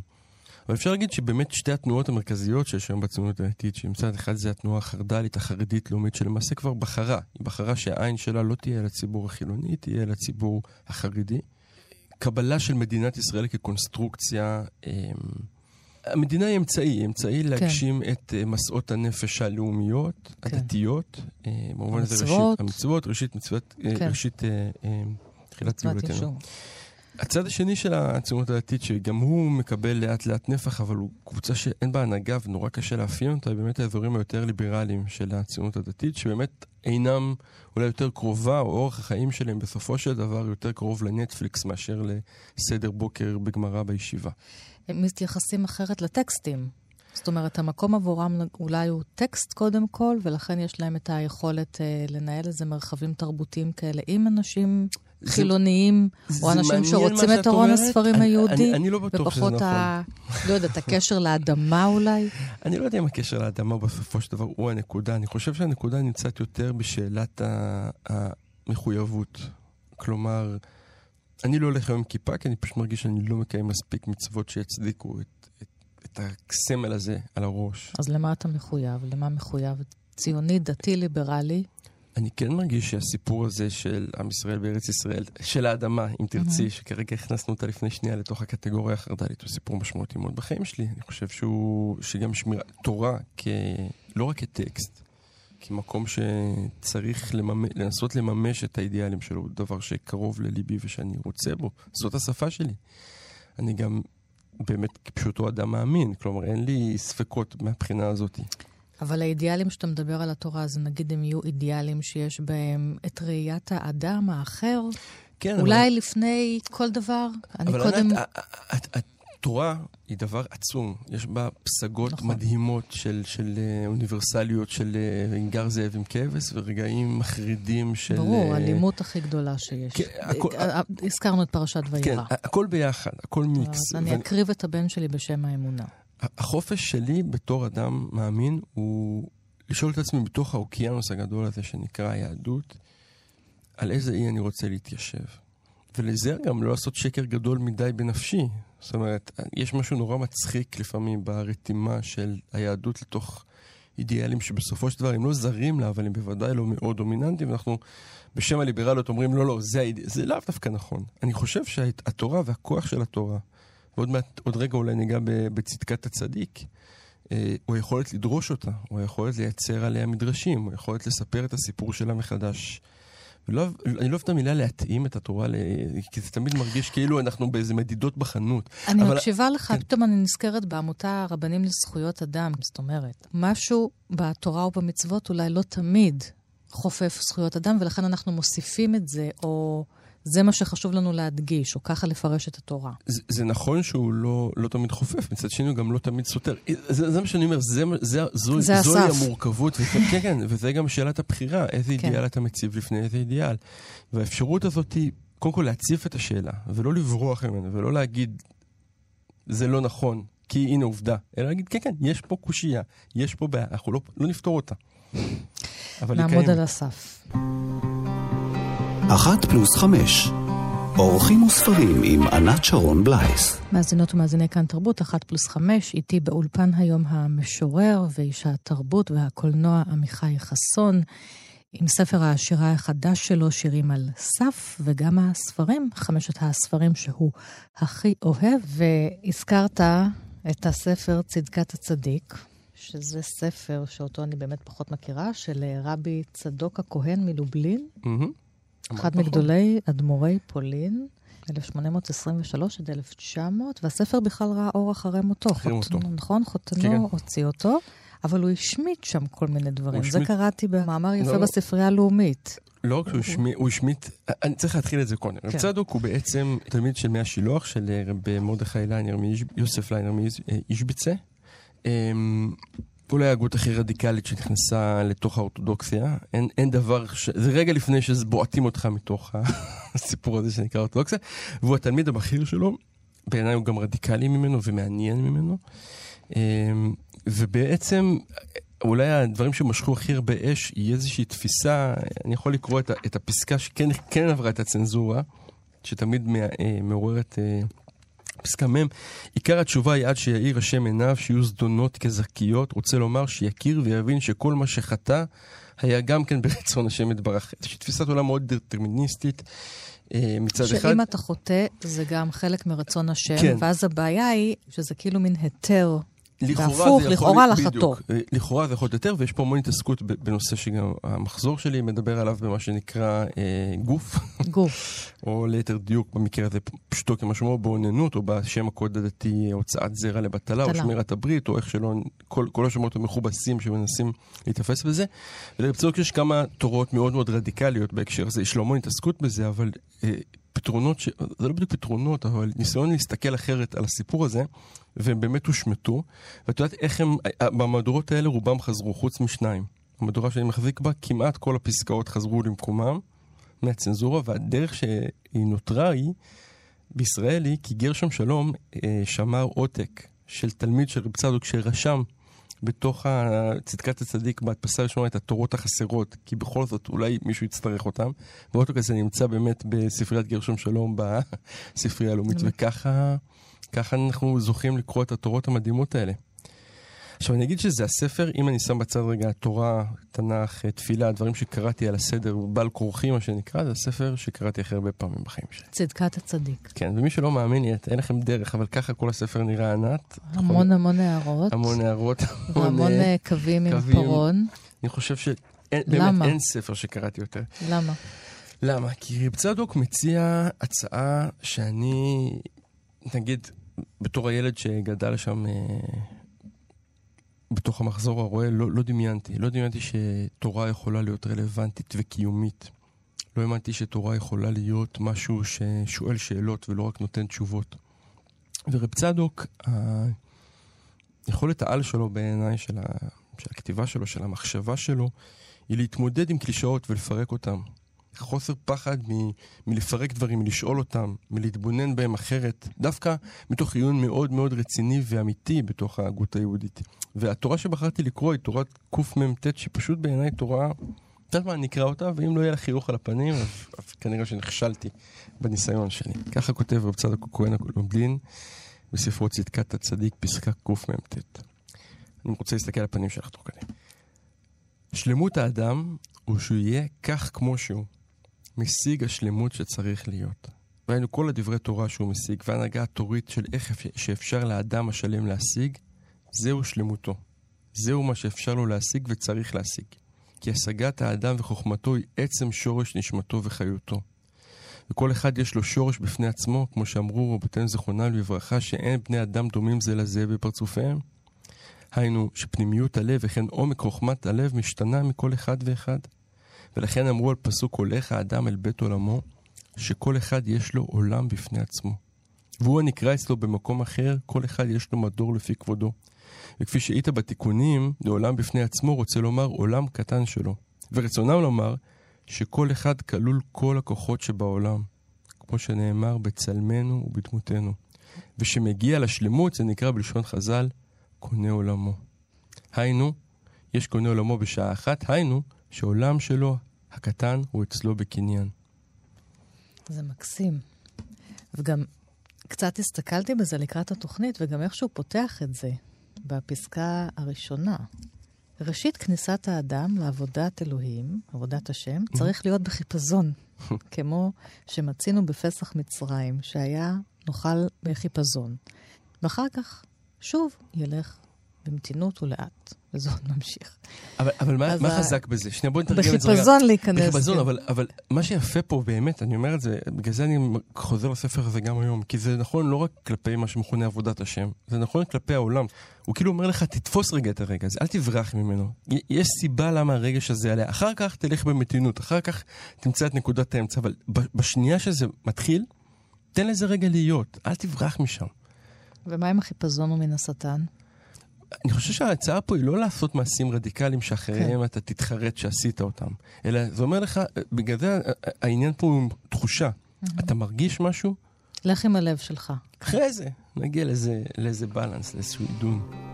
אבל אפשר להגיד שבאמת שתי התנועות המרכזיות שיש היום בציונות הדתית, שמצד אחד זה התנועה החרד"לית, החרדית-לאומית, שלמעשה כבר בחרה. היא בחרה שהעין שלה לא תהיה לציבור החילוני, תהיה לציבור החרדי. קבלה של מדינת ישראל כקונסטרוקציה, אמ, המדינה היא אמצעי, אמצעי כן. להגשים את uh, מסעות הנפש הלאומיות, כן. הדתיות. Uh, במובן הזה ראשית המצוות, ראשית מצוות, uh, כן. ראשית תחילת גאולתנו. הצד השני של הציונות הדתית, שגם הוא מקבל לאט לאט נפח, אבל הוא קבוצה שאין בה הנהגה ונורא קשה לאפיין אותה, היא באמת האזורים היותר ליברליים של הציונות הדתית, שבאמת אינם אולי יותר קרובה, או אורח החיים שלהם בסופו של דבר יותר קרוב לנטפליקס מאשר לסדר בוקר בגמרא בישיבה. הם מתייחסים אחרת לטקסטים. זאת אומרת, המקום עבורם אולי הוא טקסט קודם כל, ולכן יש להם את היכולת אה, לנהל איזה מרחבים תרבותיים כאלה עם אנשים זה, חילוניים, זה, או אנשים שרוצים את ארון הספרים אני, היהודי. אני, אני לא בטוח שזה נכון. ופחות ה... לא יודעת, הקשר לאדמה אולי? אני לא יודע אם הקשר לאדמה בסופו של דבר הוא הנקודה. אני חושב שהנקודה נמצאת יותר בשאלת המחויבות. כלומר, אני לא הולך היום עם כיפה, כי אני פשוט מרגיש שאני לא מקיים מספיק מצוות שיצדיקו את, את, את הסמל הזה על הראש. אז למה אתה מחויב? למה מחויב? ציוני, דתי, ליברלי? אני כן מרגיש שהסיפור הזה של עם ישראל בארץ ישראל, של האדמה, אם תרצי, mm-hmm. שכרגע הכנסנו אותה לפני שנייה לתוך הקטגוריה החרד"לית, הוא סיפור משמעותי מאוד בחיים שלי. אני חושב שהוא, שגם שמירה, תורה, כ... לא רק כטקסט, כמקום שצריך לממש, לנסות לממש את האידיאלים שלו, הוא דבר שקרוב לליבי ושאני רוצה בו. זאת השפה שלי. אני גם באמת כפשוטו אדם מאמין, כלומר אין לי ספקות מהבחינה הזאת. אבל האידיאלים שאתה מדבר על התורה, אז נגיד הם יהיו אידיאלים שיש בהם את ראיית האדם האחר? כן, אולי אבל... לפני כל דבר? אני קודם... אבל את, את, התורה היא דבר עצום. יש בה פסגות נכון. מדהימות של, של uh, אוניברסליות של uh, גר זאב עם כבש, ורגעים מחרידים של... ברור, uh, האלימות הכי גדולה שיש. כן, הכל, הזכרנו את פרשת וירא. כן, הכל ביחד, הכל מיקס. אני ואני... אקריב את הבן שלי בשם האמונה. החופש שלי בתור אדם מאמין הוא לשאול את עצמי בתוך האוקיינוס הגדול הזה שנקרא היהדות, על איזה אי אני רוצה להתיישב. ולזה גם לא לעשות שקר גדול מדי בנפשי. זאת אומרת, יש משהו נורא מצחיק לפעמים ברתימה של היהדות לתוך אידיאלים שבסופו של דבר הם לא זרים לה, אבל הם בוודאי לא מאוד דומיננטיים. אנחנו בשם הליברליות אומרים, לא, לא, זה, האיד... זה לאו דווקא נכון. אני חושב שהתורה והכוח של התורה, ועוד מעט, עוד רגע אולי ניגע בצדקת הצדיק, אה, הוא היכולת לדרוש אותה, הוא היכולת לייצר עליה מדרשים, הוא היכולת לספר את הסיפור שלה מחדש. לא, אני לא אוהב את המילה להתאים את התורה, כי זה תמיד מרגיש כאילו אנחנו באיזה מדידות בחנות. אני אבל... מקשיבה לך, כן. פתאום אני נזכרת בעמותה רבנים לזכויות אדם, זאת אומרת, משהו בתורה או במצוות אולי לא תמיד חופף זכויות אדם, ולכן אנחנו מוסיפים את זה, או... זה מה שחשוב לנו להדגיש, או ככה לפרש את התורה. זה, זה נכון שהוא לא, לא תמיד חופף, מצד שני הוא גם לא תמיד סותר. זה, זה מה שאני אומר, זה, זה, זו, זה זוהי הסף. המורכבות, וזה, כן, כן, וזה גם שאלת הבחירה, איזה כן. אידיאל אתה מציב לפני איזה אידיאל. והאפשרות הזאת היא, קודם כל להציף את השאלה, ולא לברוח ממנה, ולא להגיד, זה לא נכון, כי הנה עובדה, אלא להגיד, כן, כן, יש פה קושייה, יש פה בעיה, אנחנו לא, לא נפתור אותה. נעמוד על הסף. אחת פלוס חמש. אורחים וספרים עם ענת שרון בלייס. מאזינות ומאזיני כאן תרבות, אחת פלוס חמש, איתי באולפן היום המשורר ואיש התרבות והקולנוע עמיחי חסון, עם ספר השירה החדש שלו, שירים על סף, וגם הספרים, חמשת הספרים שהוא הכי אוהב. והזכרת את הספר צדקת הצדיק, שזה ספר שאותו אני באמת פחות מכירה, של רבי צדוק הכהן מלובלין. Mm-hmm. אחד מגדולי אדמו"רי פולין, 1823 עד 1900, והספר בכלל ראה אור אחרי מותו. אחרי מותו. נכון? חותנו כן. הוציא אותו, אבל הוא השמיט שם כל מיני דברים. זה השמיט... קראתי במאמר יפה לא, בספרייה הלאומית. לא רק שהוא השמיט, הוא השמיט, אני צריך להתחיל את זה קודם. כן. רב צדוק הוא בעצם תלמיד של מי השילוח, של אה, רב מרדכי ליינר, יוסף ליינר מאישביצה. אולי ההגות הכי רדיקלית שנכנסה לתוך האורתודוקסיה. אין, אין דבר, ש... זה רגע לפני שבועטים אותך מתוך הסיפור הזה שנקרא אורתודוקסיה. והוא התלמיד הבכיר שלו, בעיניי הוא גם רדיקלי ממנו ומעניין ממנו. אמ, ובעצם, אולי הדברים שמשכו הכי הרבה אש, היא איזושהי תפיסה, אני יכול לקרוא את, את הפסקה שכן כן עברה את הצנזורה, שתמיד אה, מעוררת... פסקה מ', עיקר התשובה היא עד שיאיר השם עיניו, שיהיו זדונות כזכיות, רוצה לומר שיכיר ויבין שכל מה שחטא היה גם כן ברצון השם יתברך. איזושהי תפיסת עולם מאוד דטרמיניסטית. אה, מצד אחד... שאם אתה חוטא, זה גם חלק מרצון השם, כן. ואז הבעיה היא שזה כאילו מין היתר. לכאורה והפוך, לכאורה לחטוא. אה, לכאורה זה יכול להיות יותר, ויש פה המון התעסקות בנושא שגם המחזור שלי מדבר עליו במה שנקרא אה, גוף, גוף. או ליתר דיוק במקרה הזה פשוטו כמשמעו באוננות, או בשם הקוד הדתי הוצאת זרע לבטלה, או. שמירת הברית, או איך שלא, כל, כל השמות המכובסים שמנסים להיתפס בזה. ולרב יש כמה תורות מאוד מאוד רדיקליות בהקשר הזה, יש לו המון התעסקות בזה, אבל אה, פתרונות, ש... זה לא בדיוק פתרונות, אבל ניסיון להסתכל אחרת על הסיפור הזה, והם באמת הושמטו. ואת יודעת איך הם, במהדורות האלה רובם חזרו, חוץ משניים. המהדורה שאני מחזיק בה, כמעט כל הפסקאות חזרו למקומם מהצנזורה, והדרך שהיא נותרה היא, בישראל היא, כי גרשם שלום אה, שמר עותק של תלמיד של רב צדוק שרשם בתוך צדקת הצדיק בהדפסה הראשונה את התורות החסרות, כי בכל זאת אולי מישהו יצטרך אותם. והעותק הזה נמצא באמת בספריית גרשום שלום בספרייה הלאומית, וככה ככה אנחנו זוכים לקרוא את התורות המדהימות האלה. עכשיו אני אגיד שזה הספר, אם אני שם בצד רגע תורה, תנ"ך, אה, תפילה, דברים שקראתי על הסדר, בעל כורחי מה שנקרא, זה הספר שקראתי הכי הרבה פעמים בחיים שלי. צדקת הצדיק. כן, ומי שלא מאמין, אין לכם דרך, אבל ככה כל הספר נראה ענת. המון המון הערות. המון הערות, והמון אה, אה, קווים עם. פרון. אני חושב שבאמת למה? אין ספר שקראתי יותר. למה? למה? כי רב צדוק מציע הצעה שאני, נגיד, בתור הילד שגדל שם בתוך המחזור הרואה, לא, לא דמיינתי. לא דמיינתי שתורה יכולה להיות רלוונטית וקיומית. לא האמנתי שתורה יכולה להיות משהו ששואל שאלות ולא רק נותן תשובות. ורב צדוק, היכולת העל שלו בעיניי, של, ה, של הכתיבה שלו, של המחשבה שלו, היא להתמודד עם קלישאות ולפרק אותן. חוסר פחד מ, מלפרק דברים, מלשאול אותם, מלהתבונן בהם אחרת, דווקא מתוך עיון מאוד מאוד רציני ואמיתי בתוך ההגות היהודית. והתורה שבחרתי לקרוא היא תורת קמ"ט, שפשוט בעיניי תורה, את יודעת מה, אני אקרא אותה, ואם לא יהיה לה חיוך על הפנים, אז, אז כנראה שנכשלתי בניסיון שלי. ככה כותב רב צדוק הכהן הקולומדין בספרו צדקת הצדיק, פסקה קמ"ט. אני רוצה להסתכל על הפנים שלך תוך כדי. שלמות האדם הוא שהוא יהיה כך כמו שהוא. משיג השלמות שצריך להיות. ראינו כל הדברי תורה שהוא משיג, וההנהגה התורית של איך שאפשר לאדם השלם להשיג, זהו שלמותו. זהו מה שאפשר לו להשיג וצריך להשיג. כי השגת האדם וחוכמתו היא עצם שורש נשמתו וחיותו. וכל אחד יש לו שורש בפני עצמו, כמו שאמרו רבותינו זיכרונם לברכה, שאין בני אדם דומים זה לזה בפרצופיהם. היינו, שפנימיות הלב וכן עומק חוכמת הלב משתנה מכל אחד ואחד. ולכן אמרו על פסוק הולך האדם אל בית עולמו, שכל אחד יש לו עולם בפני עצמו. והוא הנקרא אצלו במקום אחר, כל אחד יש לו מדור לפי כבודו. וכפי שהיית בתיקונים, לעולם בפני עצמו רוצה לומר עולם קטן שלו. ורצונם לומר שכל אחד כלול כל הכוחות שבעולם, כמו שנאמר בצלמנו ובדמותנו. ושמגיע לשלמות, זה נקרא בלשון חז"ל, קונה עולמו. היינו, יש קונה עולמו בשעה אחת, היינו, שעולם שלו, הקטן, הוא אצלו בקניין. זה מקסים. וגם קצת הסתכלתי בזה לקראת התוכנית, וגם איך שהוא פותח את זה בפסקה הראשונה. ראשית כניסת האדם לעבודת אלוהים, עבודת השם, צריך להיות בחיפזון, כמו שמצינו בפסח מצרים, שהיה נאכל בחיפזון. ואחר כך שוב ילך במתינות ולאט, וזה עוד ממשיך. אבל, אבל מה, מה ה- חזק בזה? שנייה, בואי נתרגם את זה רגע. בחיפזון להיכנס. בחיפזון, כן. אבל, אבל מה שיפה פה באמת, אני אומר את זה, בגלל זה אני חוזר לספר הזה גם היום, כי זה נכון לא רק כלפי מה שמכונה עבודת השם, זה נכון כלפי העולם. הוא כאילו אומר לך, תתפוס רגע את הרגע הזה, אל תברח ממנו. יש סיבה למה הרגש הזה יעלה. אחר כך תלך במתינות, אחר כך תמצא את נקודת האמצע, אבל בשנייה שזה מתחיל, תן לזה רגע להיות, אל תברח משם. ומה אם החיפזון הוא מן השטן? אני חושב שההצעה פה היא לא לעשות מעשים רדיקליים שאחריהם כן. אתה תתחרט שעשית אותם, אלא זה אומר לך, בגלל זה העניין פה הוא תחושה. אתה מרגיש משהו, לך עם הלב שלך. אחרי זה נגיע לאיזה, לאיזה בלנס, לאיזשהו עידון.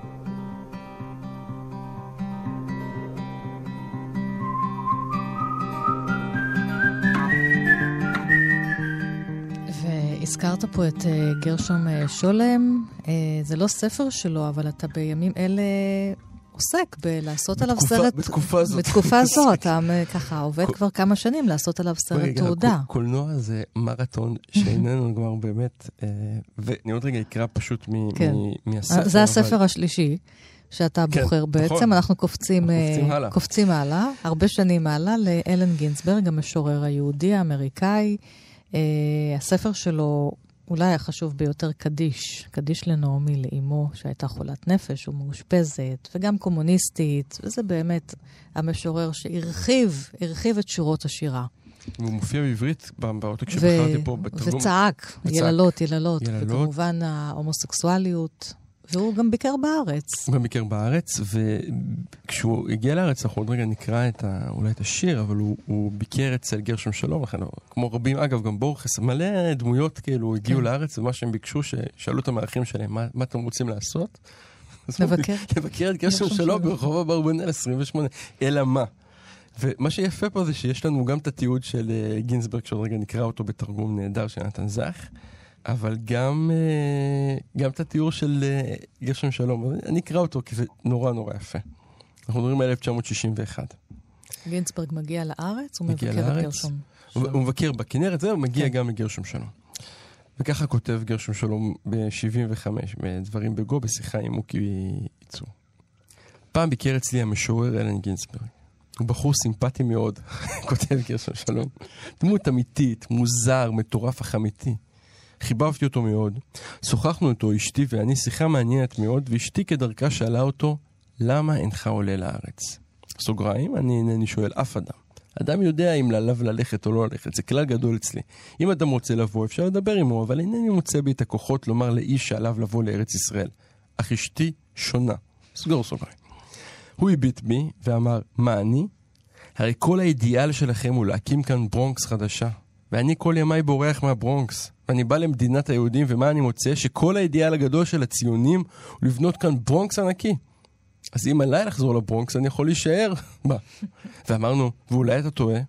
הזכרת פה את uh, גרשום uh, שולם. Uh, זה לא ספר שלו, אבל אתה בימים אלה עוסק בלעשות עליו סרט... בתקופה זאת. בתקופה זאת, אתה ככה עובד כבר כמה שנים לעשות עליו סרט תעודה. קולנוע זה מרתון שאיננו נגמר באמת, ואני עוד רגע אקרא פשוט כן. מהספר. זה הספר השלישי. שאתה כן, בוחר בעצם. נכון. אנחנו קופצים, קופצים, הלאה. קופצים הלאה, הרבה שנים הלאה, לאלן גינצברג, המשורר היהודי האמריקאי. Uh, הספר שלו אולי החשוב ביותר, קדיש. קדיש לנעמי, לאימו, שהייתה חולת נפש ומאושפזת, וגם קומוניסטית, וזה באמת המשורר שהרחיב, הרחיב את שורות השירה. הוא מופיע בעברית בעותק שבחרתי פה בתרגום. וצעק, יללות, יללות, יללות. וכמובן ההומוסקסואליות. והוא גם ביקר בארץ. הוא גם ביקר בארץ, וכשהוא הגיע לארץ, אנחנו עוד רגע נקרא את ה, אולי את השיר, אבל הוא, הוא ביקר אצל גרשום שלום, לכן, כמו רבים, אגב, גם בורכס, מלא דמויות כאילו הגיעו כן. לארץ, ומה שהם ביקשו, ששאלו את המארחים שלהם, מה, מה אתם רוצים לעשות? לבקר. לבקר את גרשום שלום ברחוב אברבנאל 28, אלא מה? ומה שיפה פה זה שיש לנו גם את התיעוד של uh, גינזברג, שעוד רגע נקרא אותו בתרגום נהדר של נתן זך. אבל גם, אה, גם את התיאור של אה, גרשם שלום. אני אקרא אותו כי זה נורא נורא יפה. אנחנו מדברים על 1961. גינצברג מגיע לארץ, הוא מבקר את גרשום. הוא, הוא מבקר בכנרת, זהו, מגיע כן. גם לגרשום שלום. וככה כותב גרשום שלום ב-75, בדברים בגו, בשיחה עם מוקי ייצור. פעם ביקר אצלי המשורר אלן גינצברג. הוא בחור סימפטי מאוד, כותב גרשום שלום. דמות אמיתית, מוזר, מטורף אך אמיתי. חיבבתי אותו מאוד. שוחחנו איתו, אשתי ואני, שיחה מעניינת מאוד, ואשתי כדרכה שאלה אותו, למה אינך עולה לארץ? סוגריים, אני אינני שואל אף אדם. אדם יודע אם עליו ללכת או לא ללכת, זה כלל גדול אצלי. אם אדם רוצה לבוא, אפשר לדבר עמו, אבל אינני מוצא בי את הכוחות לומר לאיש שעליו לבוא לארץ ישראל. אך אשתי שונה. סגור סוגריים. הוא הביט בי ואמר, מה אני? הרי כל האידיאל שלכם הוא להקים כאן ברונקס חדשה. ואני כל ימיי בורח מהברונקס. ואני בא למדינת היהודים, ומה אני מוצא? שכל האידיאל הגדול של הציונים הוא לבנות כאן ברונקס ענקי. אז אם עליי לחזור לברונקס, אני יכול להישאר בה. ואמרנו, ואולי אתה טועה,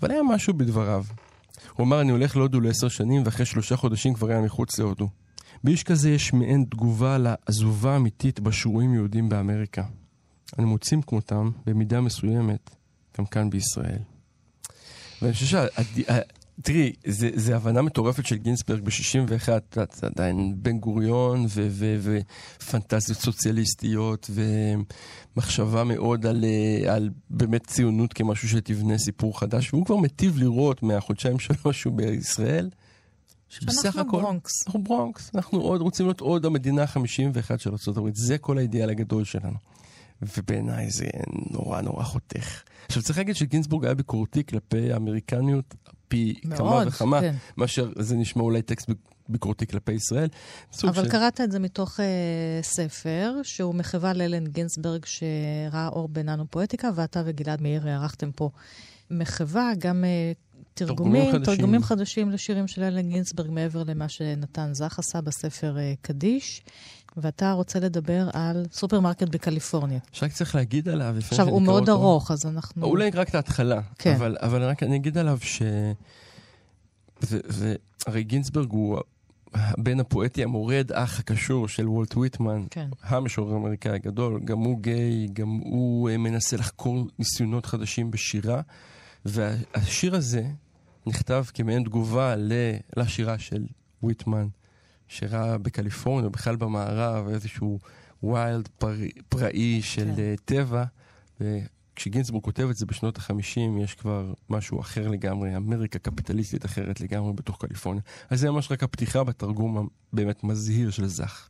אבל היה משהו בדבריו. הוא אמר, אני הולך להודו לעשר שנים, ואחרי שלושה חודשים כבר היה מחוץ להודו. באיש כזה יש מעין תגובה לעזובה אמיתית בשרויים יהודים באמריקה. אנו מוצאים כמותם, במידה מסוימת, גם כאן בישראל. ואני חושב תראי, זו הבנה מטורפת של גינסברג ב-61, את עדיין בן גוריון ופנטזיות סוציאליסטיות ומחשבה מאוד על, אה, על באמת ציונות כמשהו שתבנה סיפור חדש, והוא כבר מטיב לראות מהחודשיים שלו שהוא בישראל. שבסך הכל, ברונקס. אנחנו ברונקס, אנחנו עוד רוצים להיות עוד המדינה ה-51 של ארה"ב, זה כל האידיאל הגדול שלנו. ובעיניי זה נורא נורא חותך. עכשיו צריך להגיד שגינסבורג היה ביקורתי כלפי האמריקניות פי מאוד, כמה וכמה, כן. מאשר זה נשמע אולי טקסט ביקורתי כלפי ישראל. אבל ש... קראת את זה מתוך אה, ספר, שהוא מחווה לאלן גינסברג שראה אור בננו פואטיקה, ואתה וגלעד מאיר ערכתם פה מחווה, גם אה, תרגומים, תרגומים חדשים. תרגומים חדשים לשירים של אלן גינסברג, מעבר למה שנתן זך עשה בספר אה, קדיש. ואתה רוצה לדבר על סופרמרקט בקליפורניה. שרק צריך להגיד עליו, עכשיו, הוא מאוד אותו. ארוך, אז אנחנו... אולי רק את ההתחלה. כן. אבל, אבל רק אני אגיד עליו ש... והרי גינצברג הוא הבן הפואטי המורד אח הקשור של וולט ויטמן, כן. המשורר האמריקאי הגדול, גם הוא גיי, גם הוא אה, מנסה לחקור ניסיונות חדשים בשירה, והשיר הזה נכתב כמעין תגובה לשירה של ויטמן. שראה בקליפורניה, בכלל במערב, איזשהו ויילד פראי, פראי של כן. uh, טבע. וכשגינסבורג כותב את זה בשנות ה-50, יש כבר משהו אחר לגמרי, אמריקה קפיטליסטית אחרת לגמרי בתוך קליפורניה. אז זה ממש רק הפתיחה בתרגום הבאמת מזהיר של זך.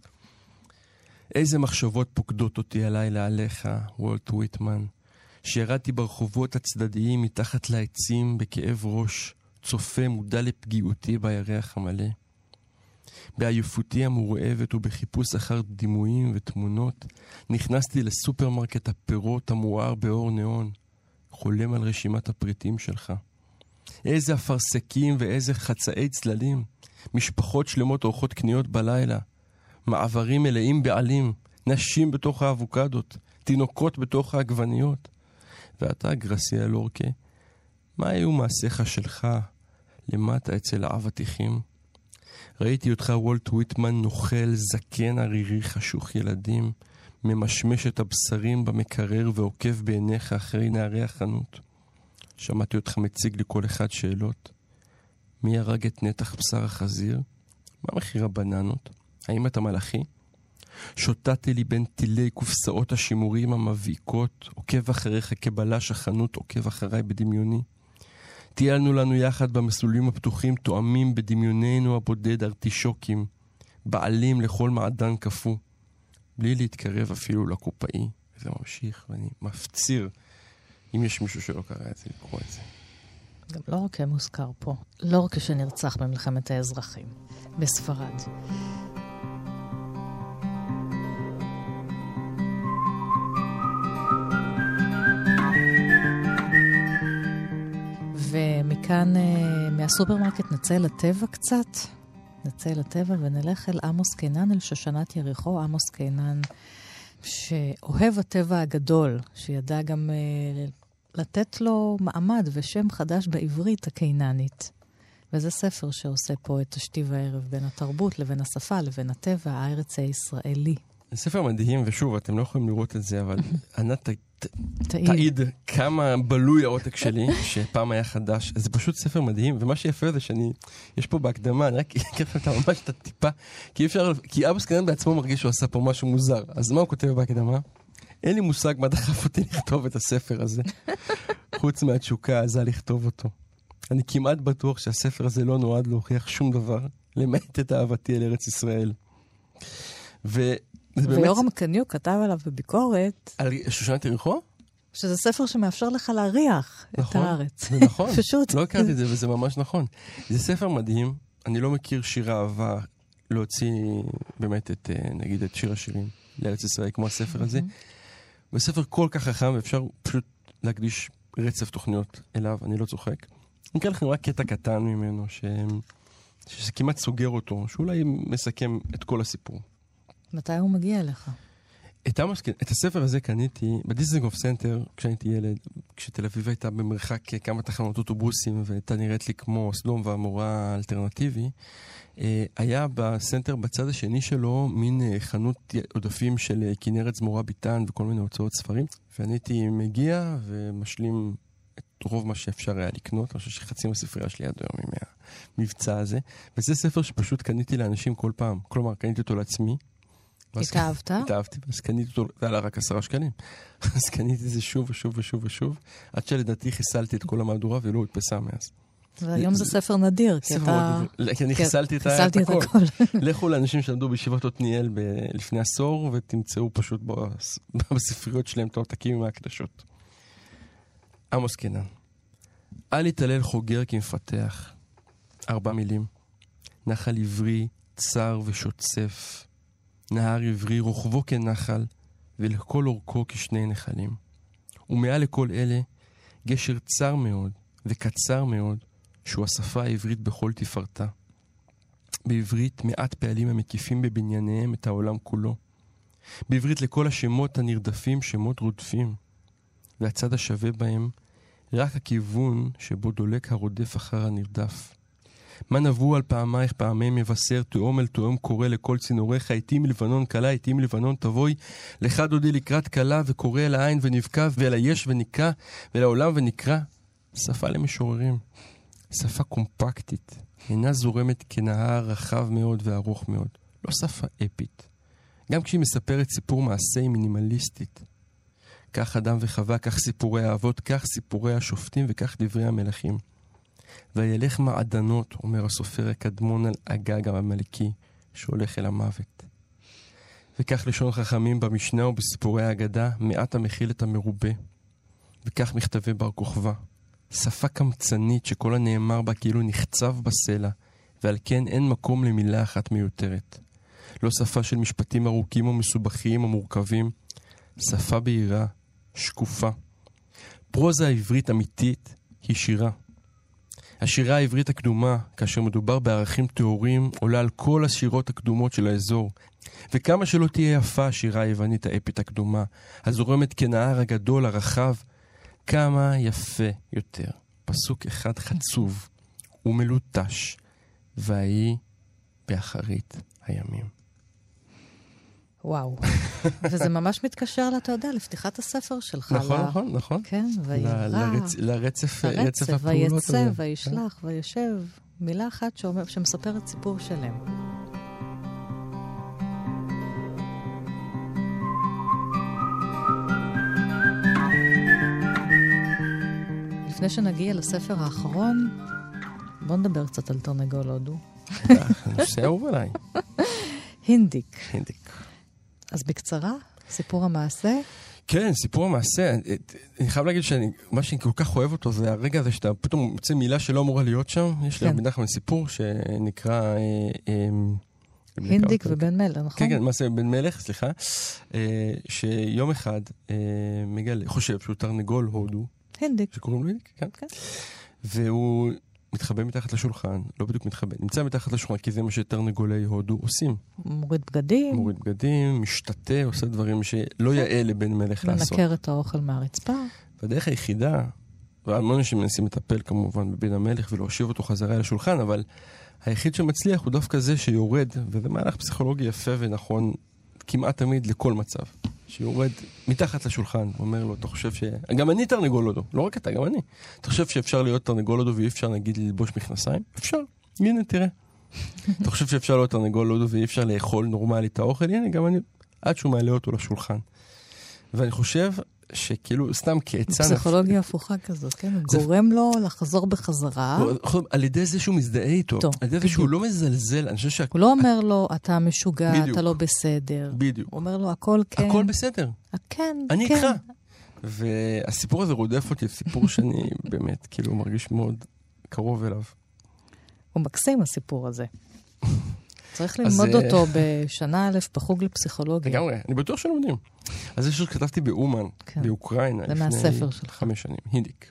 איזה מחשבות פוקדות אותי הלילה עליך, וולט וויטמן, שירדתי ברחובות הצדדיים מתחת לעצים בכאב ראש, צופה מודע לפגיעותי בירח המלא. בעייפותי המורעבת ובחיפוש אחר דימויים ותמונות, נכנסתי לסופרמרקט הפירות המואר באור ניאון, חולם על רשימת הפריטים שלך. איזה אפרסקים ואיזה חצאי צללים, משפחות שלמות עורכות קניות בלילה, מעברים מלאים בעלים, נשים בתוך האבוקדות, תינוקות בתוך העגבניות. ואתה, גרסיה לורקה, מה היו מעשיך שלך למטה אצל האבטיחים? ראיתי אותך, וולט וויטמן, נוכל, זקן, ערירי, חשוך ילדים, ממשמש את הבשרים במקרר ועוקב בעיניך אחרי נערי החנות. שמעתי אותך מציג לכל אחד שאלות. מי הרג את נתח בשר החזיר? מה מחיר הבננות? האם אתה מלאכי? שוטטתי לי בין טילי קופסאות השימורים המבעיקות, עוקב אחריך כבלש החנות עוקב אחריי בדמיוני. טיילנו לנו יחד במסלולים הפתוחים, תואמים בדמיוננו הבודד ארטישוקים, בעלים לכל מעדן קפוא, בלי להתקרב אפילו לקופאי. וזה ממשיך, ואני מפציר, אם יש מישהו שלא קרא את זה, לקרוא את זה. גם לא רק מוזכר פה, לא רק כשנרצח במלחמת האזרחים, בספרד. ומכאן, אה, מהסופרמרקט נצא לטבע קצת. נצא לטבע ונלך אל עמוס קינן, אל שושנת יריחו. עמוס קינן, שאוהב הטבע הגדול, שידע גם אה, לתת לו מעמד ושם חדש בעברית הקיננית. וזה ספר שעושה פה את תשתי הערב בין התרבות לבין השפה לבין הטבע, הארץ הישראלי. זה ספר מדהים, ושוב, אתם לא יכולים לראות את זה, אבל ענת תעיד כמה בלוי העותק שלי, שפעם היה חדש. זה פשוט ספר מדהים, ומה שיפה זה שאני, יש פה בהקדמה, אני רק אקרא לכם ממש את הטיפה, כי אי אפשר, כי אבא סקנן בעצמו מרגיש שהוא עשה פה משהו מוזר. אז מה הוא כותב בהקדמה? אין לי מושג מה דחף אותי לכתוב את הספר הזה, חוץ מהתשוקה העזה לכתוב אותו. אני כמעט בטוח שהספר הזה לא נועד להוכיח שום דבר, למעט את אהבתי אל ארץ ישראל. ו... ויורם קניוק כתב עליו בביקורת... על שושנת יריחו? שזה ספר שמאפשר לך להריח נכון, את הארץ. זה נכון, פשוט. לא הכרתי את זה וזה ממש נכון. זה ספר מדהים, אני לא מכיר שיר אהבה להוציא באמת את, אה, נגיד, את שיר השירים לארץ ישראל כמו הספר הזה. זה ספר כל כך חכם ואפשר פשוט להקדיש רצף תוכניות אליו, אני לא צוחק. אני אקרא לכם רק קטע קטן ממנו, ש... שזה כמעט סוגר אותו, שאולי מסכם את כל הסיפור. מתי הוא מגיע אליך? את, המס... את הספר הזה קניתי בדיזנגוף סנטר כשהייתי ילד, כשתל אביב הייתה במרחק כמה תחנות אוטובוסים והייתה נראית לי כמו סדום ועמורה אלטרנטיבי. אה, היה בסנטר בצד השני שלו מין אה, חנות עודפים של אה, כנרת זמורה ביטן וכל מיני הוצאות ספרים, ואני הייתי מגיע ומשלים את רוב מה שאפשר היה לקנות, אני חושב שחצי מהספרייה שלי עד היום מהמבצע הזה, וזה ספר שפשוט קניתי לאנשים כל פעם, כלומר קניתי אותו לעצמי. התאהבת? התאהבתי, אז קניתי אותו, זה עלה רק עשרה שקלים. אז קניתי את זה שוב ושוב ושוב ושוב, עד שלדעתי חיסלתי את כל המהדורה ולא הודפסה מאז. והיום זה ספר נדיר, כי אתה... כי אני חיסלתי את הכל. לכו לאנשים שלמדו בישיבת עתניאל לפני עשור, ותמצאו פשוט בספריות שלהם את העותקים עם ההקדשות. עמוס קינן, אל יתעלל חוגר כמפתח. ארבע מילים. נחל עברי, צר ושוצף. נהר עברי, רוחבו כנחל, ולכל אורכו כשני נחלים. ומעל לכל אלה, גשר צר מאוד וקצר מאוד, שהוא השפה העברית בכל תפארתה. בעברית מעט פעלים המקיפים בבנייניהם את העולם כולו. בעברית לכל השמות הנרדפים שמות רודפים, והצד השווה בהם רק הכיוון שבו דולק הרודף אחר הנרדף. מה נבוא על פעמייך פעמי מבשר, תהום אל תהום קורא לכל צינוריך, איתי מלבנון כלה, איתי מלבנון תבואי, לך דודי לקראת כלה, וקורא אל העין ונבקע, ואל היש וניקה, ואל העולם ונקרא. שפה למשוררים. שפה קומפקטית, אינה זורמת כנהר רחב מאוד וארוך מאוד. לא שפה אפית. גם כשהיא מספרת סיפור מעשה היא מינימליסטית. כך אדם וחווה, כך סיפורי האבות, כך סיפורי השופטים וכך דברי המלכים. וילך מעדנות, אומר הסופר הקדמון על הגג העמלקי, שהולך אל המוות. וכך לשון חכמים במשנה ובסיפורי האגדה, מעט המכיל את המרובה. וכך מכתבי בר כוכבא. שפה קמצנית שכל הנאמר בה כאילו נחצב בסלע, ועל כן אין מקום למילה אחת מיותרת. לא שפה של משפטים ארוכים או מסובכים או מורכבים, שפה בהירה, שקופה. פרוזה עברית אמיתית היא שירה. השירה העברית הקדומה, כאשר מדובר בערכים טהורים, עולה על כל השירות הקדומות של האזור. וכמה שלא תהיה יפה השירה היוונית האפית הקדומה, הזורמת כנהר הגדול, הרחב, כמה יפה יותר. פסוק אחד חצוב ומלוטש, ויהי באחרית הימים. וואו. וזה ממש מתקשר, אתה יודע, לפתיחת הספר שלך. נכון, ל- נכון, נכון. כן, ל- לרצ- לרצף רצף הרצף, הפעולות ויצא, הזה. וישלח, וישב. מילה אחת שאומר, שמספרת סיפור שלם. לפני שנגיע לספר האחרון, בואו נדבר קצת על תרנגול הודו. בטח, נושא אהוב עליי. הינדיק. הינדיק. אז בקצרה, סיפור המעשה. כן, סיפור המעשה. אני חייב להגיד שמה שאני כל כך אוהב אותו זה הרגע הזה שאתה פתאום מוצא מילה שלא אמורה להיות שם. יש לי כן. בן נחמן סיפור שנקרא... אה, אה, הינדיק ובן מלך, נכון? כן, כן, מעשה בן מלך, סליחה. אה, שיום אחד אה, מגלה, חושב שהוא תרנגול הודו, הינדיק. שקוראים לו הינדיק, כן. כן. והוא מתחבא מתחת לשולחן, לא בדיוק מתחבא, נמצא מתחת לשולחן, כי זה מה שתרנגולי הודו עושים. מוריד בגדים, מוריד בגדים, משתתה, עושה דברים שלא יאה לבן מלך לעשות. מנקר את האוכל מהרצפה. והדרך היחידה, והמון אנשים מנסים לטפל כמובן בבן המלך ולהושיב אותו חזרה אל השולחן, אבל היחיד שמצליח הוא דווקא זה שיורד, וזה מהלך פסיכולוגי יפה ונכון כמעט תמיד לכל מצב. שיורד מתחת לשולחן, אומר לו, אתה חושב ש... גם אני תרנגול הודו, לא רק אתה, גם אני. אתה חושב שאפשר להיות תרנגול הודו ואי אפשר נגיד ללבוש מכנסיים? אפשר, הנה תראה. אתה חושב שאפשר להיות תרנגול הודו ואי אפשר לאכול נורמלית את האוכל? הנה, גם אני... עד שהוא מעלה אותו לשולחן. ואני חושב שכאילו, סתם כעצה... פסיכולוגיה הפוכה כזאת, כן? הוא זה- גורם לו לחזור בחזרה. הוא- על ידי זה שהוא מזדהה איתו, טוב, על ידי זה שהוא לא מזלזל, אני חושב הוא לא אומר לו, אתה משוגע, בדיוק. אתה לא בסדר. בדיוק. הוא אומר לו, הכל כן. הכל בסדר, כן, אני כן. איתך. והסיפור הזה רודף אותי, סיפור שאני באמת כאילו מרגיש מאוד קרוב אליו. הוא מקסים, הסיפור הזה. צריך ללמוד אה, אותו בשנה א' בחוג לפסיכולוגיה. לגמרי, אני בטוח שלומדים. אז זה שכתבתי באומן, כן. באוקראינה, זה לפני. חמש שנים, הינדיק.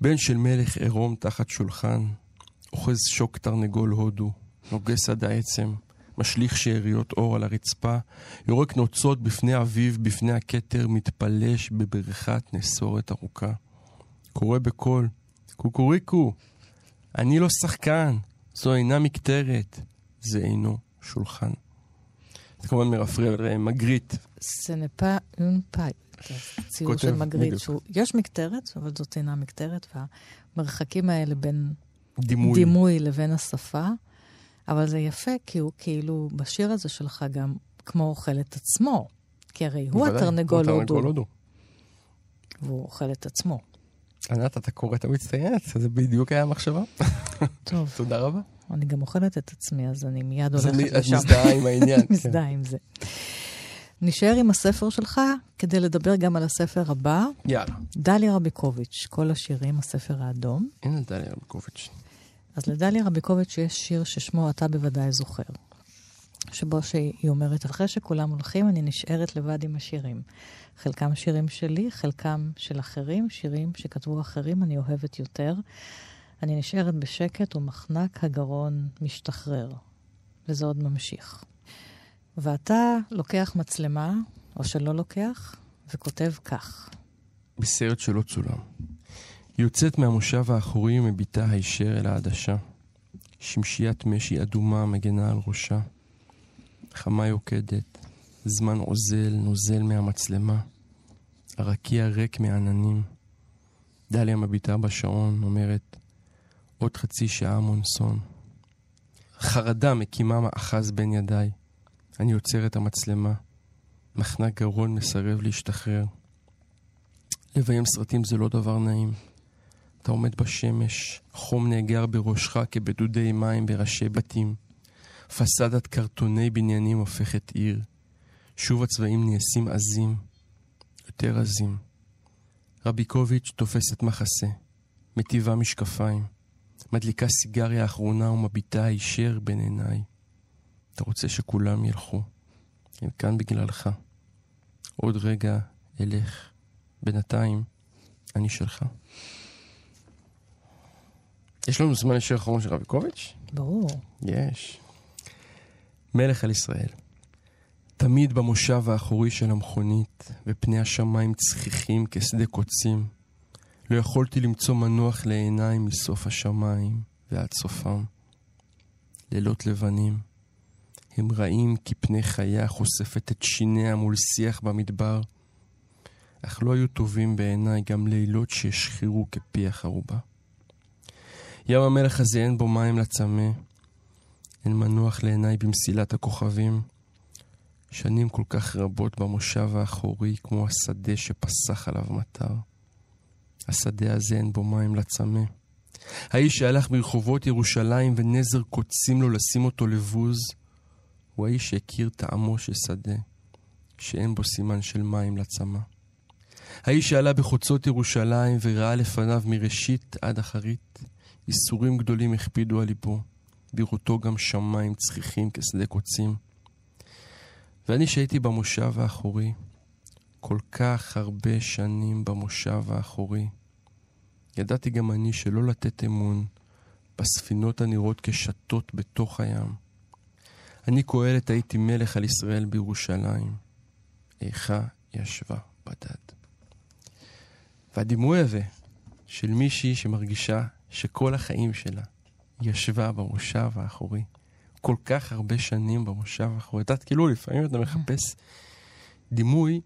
בן של מלך עירום תחת שולחן, אוחז שוק תרנגול הודו, נוגס עד העצם, משליך שאריות אור על הרצפה, יורק נוצות בפני אביו, בפני הכתר, מתפלש בבריכת נסורת ארוכה. קורא בקול, קוקוריקו, אני לא שחקן, זו אינה מקטרת, זה אינו שולחן. זה כמובן מרפרר מגריט, סנפה און פאי. ציור של מגריט. שהוא- יש מקטרת, אבל זאת אינה מקטרת, והמרחקים האלה בין דימוי. דימוי לבין השפה. אבל זה יפה, כי הוא כאילו, בשיר הזה שלך גם כמו אוכל את עצמו. כי הרי הוא התרנגול הודו. והוא אוכל את עצמו. ענת, אתה קורא את המצטיינת? זה בדיוק היה המחשבה. טוב, תודה רבה. אני גם אוכלת את עצמי, אז אני מיד הולכת את לשם. מזדהה עם העניין. כן. מזדהה עם זה. נשאר עם הספר שלך כדי לדבר גם על הספר הבא, יאללה. דליה רביקוביץ', כל השירים, הספר האדום. הנה דליה רבקוביץ'. אז לדליה רביקוביץ' יש שיר ששמו אתה בוודאי זוכר. שבו שהיא אומרת, אחרי שכולם הולכים, אני נשארת לבד עם השירים. חלקם שירים שלי, חלקם של אחרים, שירים שכתבו אחרים, אני אוהבת יותר. אני נשארת בשקט ומחנק הגרון משתחרר. וזה עוד ממשיך. ואתה לוקח מצלמה, או שלא לוקח, וכותב כך. בסרט שלא צולם. יוצאת מהמושב האחורי ומביטה הישר אל העדשה. שמשיית משי אדומה מגנה על ראשה. חמה יוקדת, זמן אוזל, נוזל מהמצלמה. הרקיע ריק מעננים. דליה מביטה בשעון, אומרת, עוד חצי שעה מונסון. חרדה מקימה מאחז בין ידיי. אני עוצר את המצלמה. מחנק גרון מסרב להשתחרר. לביים סרטים זה לא דבר נעים. אתה עומד בשמש, חום נאגר בראשך כבדודי מים בראשי בתים. פסדת קרטוני בניינים הופכת עיר. שוב הצבעים נעשים עזים, יותר עזים. רביקוביץ' תופסת מחסה, מטיבה משקפיים, מדליקה סיגריה אחרונה ומביטה הישר בין עיניי. אתה רוצה שכולם ילכו. הם כאן בגללך. עוד רגע אלך. בינתיים, אני שלך. יש לנו זמן לשיר אחרון של רביקוביץ'? ברור. יש. מלך על ישראל. תמיד במושב האחורי של המכונית, ופני השמיים צחיחים כשדה קוצים. לא יכולתי למצוא מנוח לעיניי מסוף השמיים ועד סופם. לילות לבנים. הם רעים כי פני חיה חושפת את שיניה מול שיח במדבר. אך לא היו טובים בעיניי גם לילות שהשחירו כפיח ערובה. ים המלח הזה אין בו מים לצמא, אין מנוח לעיניי במסילת הכוכבים. שנים כל כך רבות במושב האחורי, כמו השדה שפסח עליו מטר. השדה הזה אין בו מים לצמא. האיש שהלך ברחובות ירושלים ונזר קוצים לו לשים אותו לבוז, הוא האיש שהכיר טעמו של שדה, שאין בו סימן של מים לצמא. האיש שעלה בחוצות ירושלים וראה לפניו מראשית עד אחרית, ייסורים גדולים הכבידו על ליבו, בראותו גם שמיים צחיחים כשדה קוצים. ואני שהייתי במושב האחורי, כל כך הרבה שנים במושב האחורי, ידעתי גם אני שלא לתת אמון בספינות הנראות כשטות בתוך הים. אני קהלת הייתי מלך על ישראל בירושלים. איכה ישבה בדד. והדימוי הזה של מישהי שמרגישה שכל החיים שלה ישבה במושב האחורי, כל כך הרבה שנים במושב האחורי. את יודעת, כאילו, לפעמים אתה מחפש דימוי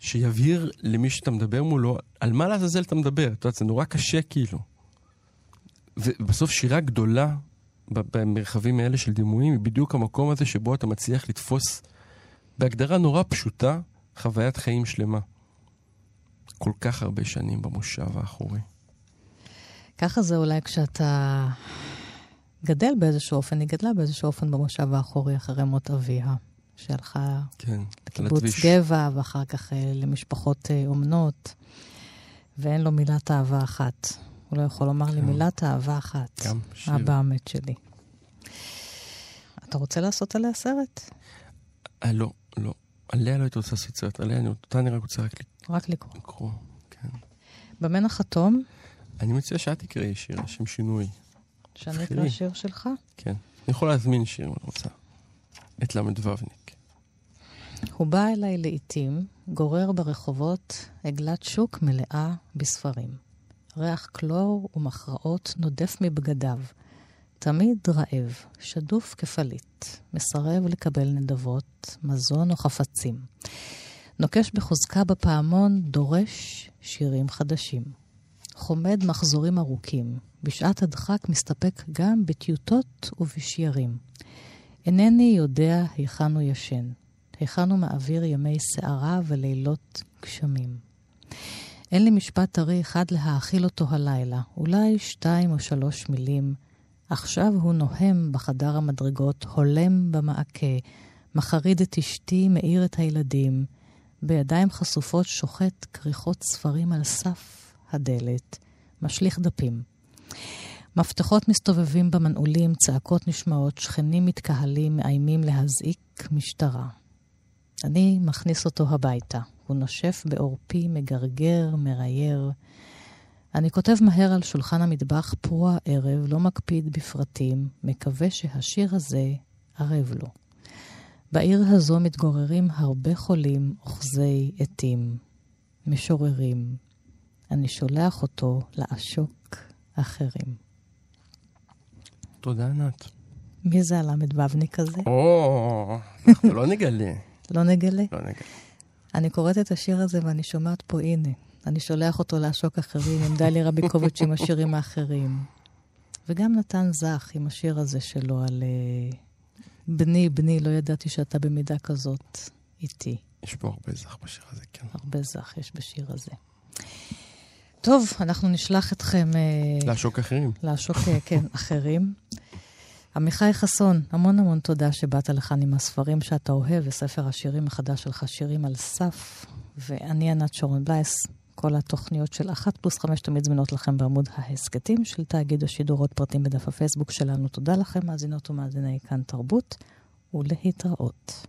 שיבהיר למי שאתה מדבר מולו על מה לעזאזל אתה מדבר. את יודעת, זה נורא קשה כאילו. ובסוף שירה גדולה במרחבים האלה של דימויים היא בדיוק המקום הזה שבו אתה מצליח לתפוס בהגדרה נורא פשוטה חוויית חיים שלמה. כל כך הרבה שנים במושב האחורי. ככה זה אולי כשאתה גדל באיזשהו אופן, היא גדלה באיזשהו אופן במושב האחורי אחרי מות אביה, שהלכה כן, לקיבוץ גבע ואחר כך אה, למשפחות אה, אומנות, ואין לו מילת אהבה אחת. הוא לא יכול לומר לי כן. מילת אהבה אחת. גם שיר. אבא המת שלי. אתה רוצה לעשות עליה סרט? אה, לא, לא. עליה לא הייתי רוצה לעשות סרט, עליה אני, אותה אני רק רוצה רק רק לקרוא. לקרוא, כן. במן החתום, אני מציע שאת תקראי שיר לשם שינוי. שאני. אקרא שיר שלך. כן. אני יכול להזמין שיר אם את רוצה. את ל"וניק. הוא בא אליי לעתים, גורר ברחובות עגלת שוק מלאה בספרים. ריח קלור ומכרעות נודף מבגדיו. תמיד רעב, שדוף כפליט, מסרב לקבל נדבות, מזון או חפצים. נוקש בחוזקה בפעמון, דורש שירים חדשים. חומד מחזורים ארוכים, בשעת הדחק מסתפק גם בטיוטות ובשיירים. אינני יודע היכן הוא ישן, היכן הוא מעביר ימי סערה ולילות גשמים. אין לי משפט טרי אחד להאכיל אותו הלילה, אולי שתיים או שלוש מילים. עכשיו הוא נוהם בחדר המדרגות, הולם במעקה, מחריד את אשתי, מאיר את הילדים. בידיים חשופות שוחט כריכות ספרים על סף הדלת, משליך דפים. מפתחות מסתובבים במנעולים, צעקות נשמעות, שכנים מתקהלים, מאיימים להזעיק משטרה. אני מכניס אותו הביתה. הוא נושף בעורפי, מגרגר, מרייר. אני כותב מהר על שולחן המטבח פרוע ערב, לא מקפיד בפרטים, מקווה שהשיר הזה ערב לו. בעיר הזו מתגוררים הרבה חולים, אוחזי עטים, משוררים. אני שולח אותו לעשוק אחרים. תודה, ענת. מי זה הל"וניק הזה? או, אנחנו לא נגלה. לא נגלה? לא נגלה. אני קוראת את השיר הזה ואני שומעת פה, הנה, אני שולח אותו לעשוק אחרים, עם דליה רביקוביץ' עם השירים האחרים. וגם נתן זך עם השיר הזה שלו על אה, בני, בני, לא ידעתי שאתה במידה כזאת איתי. יש פה הרבה זך בשיר הזה, כן. הרבה זך יש בשיר הזה. טוב, אנחנו נשלח אתכם אה, לעשוק אחרים. לעשוק, אה, כן, אחרים. עמיחי חסון, המון המון תודה שבאת לכאן עם הספרים שאתה אוהב, וספר השירים החדש שלך, שירים על סף. ואני ענת שרון בלייס, כל התוכניות של אחת פלוס חמש תמיד זמינות לכם בעמוד ההסכתים של תאגיד השידור, עוד פרטים בדף הפייסבוק שלנו. תודה לכם, מאזינות ומאזיני כאן תרבות, ולהתראות.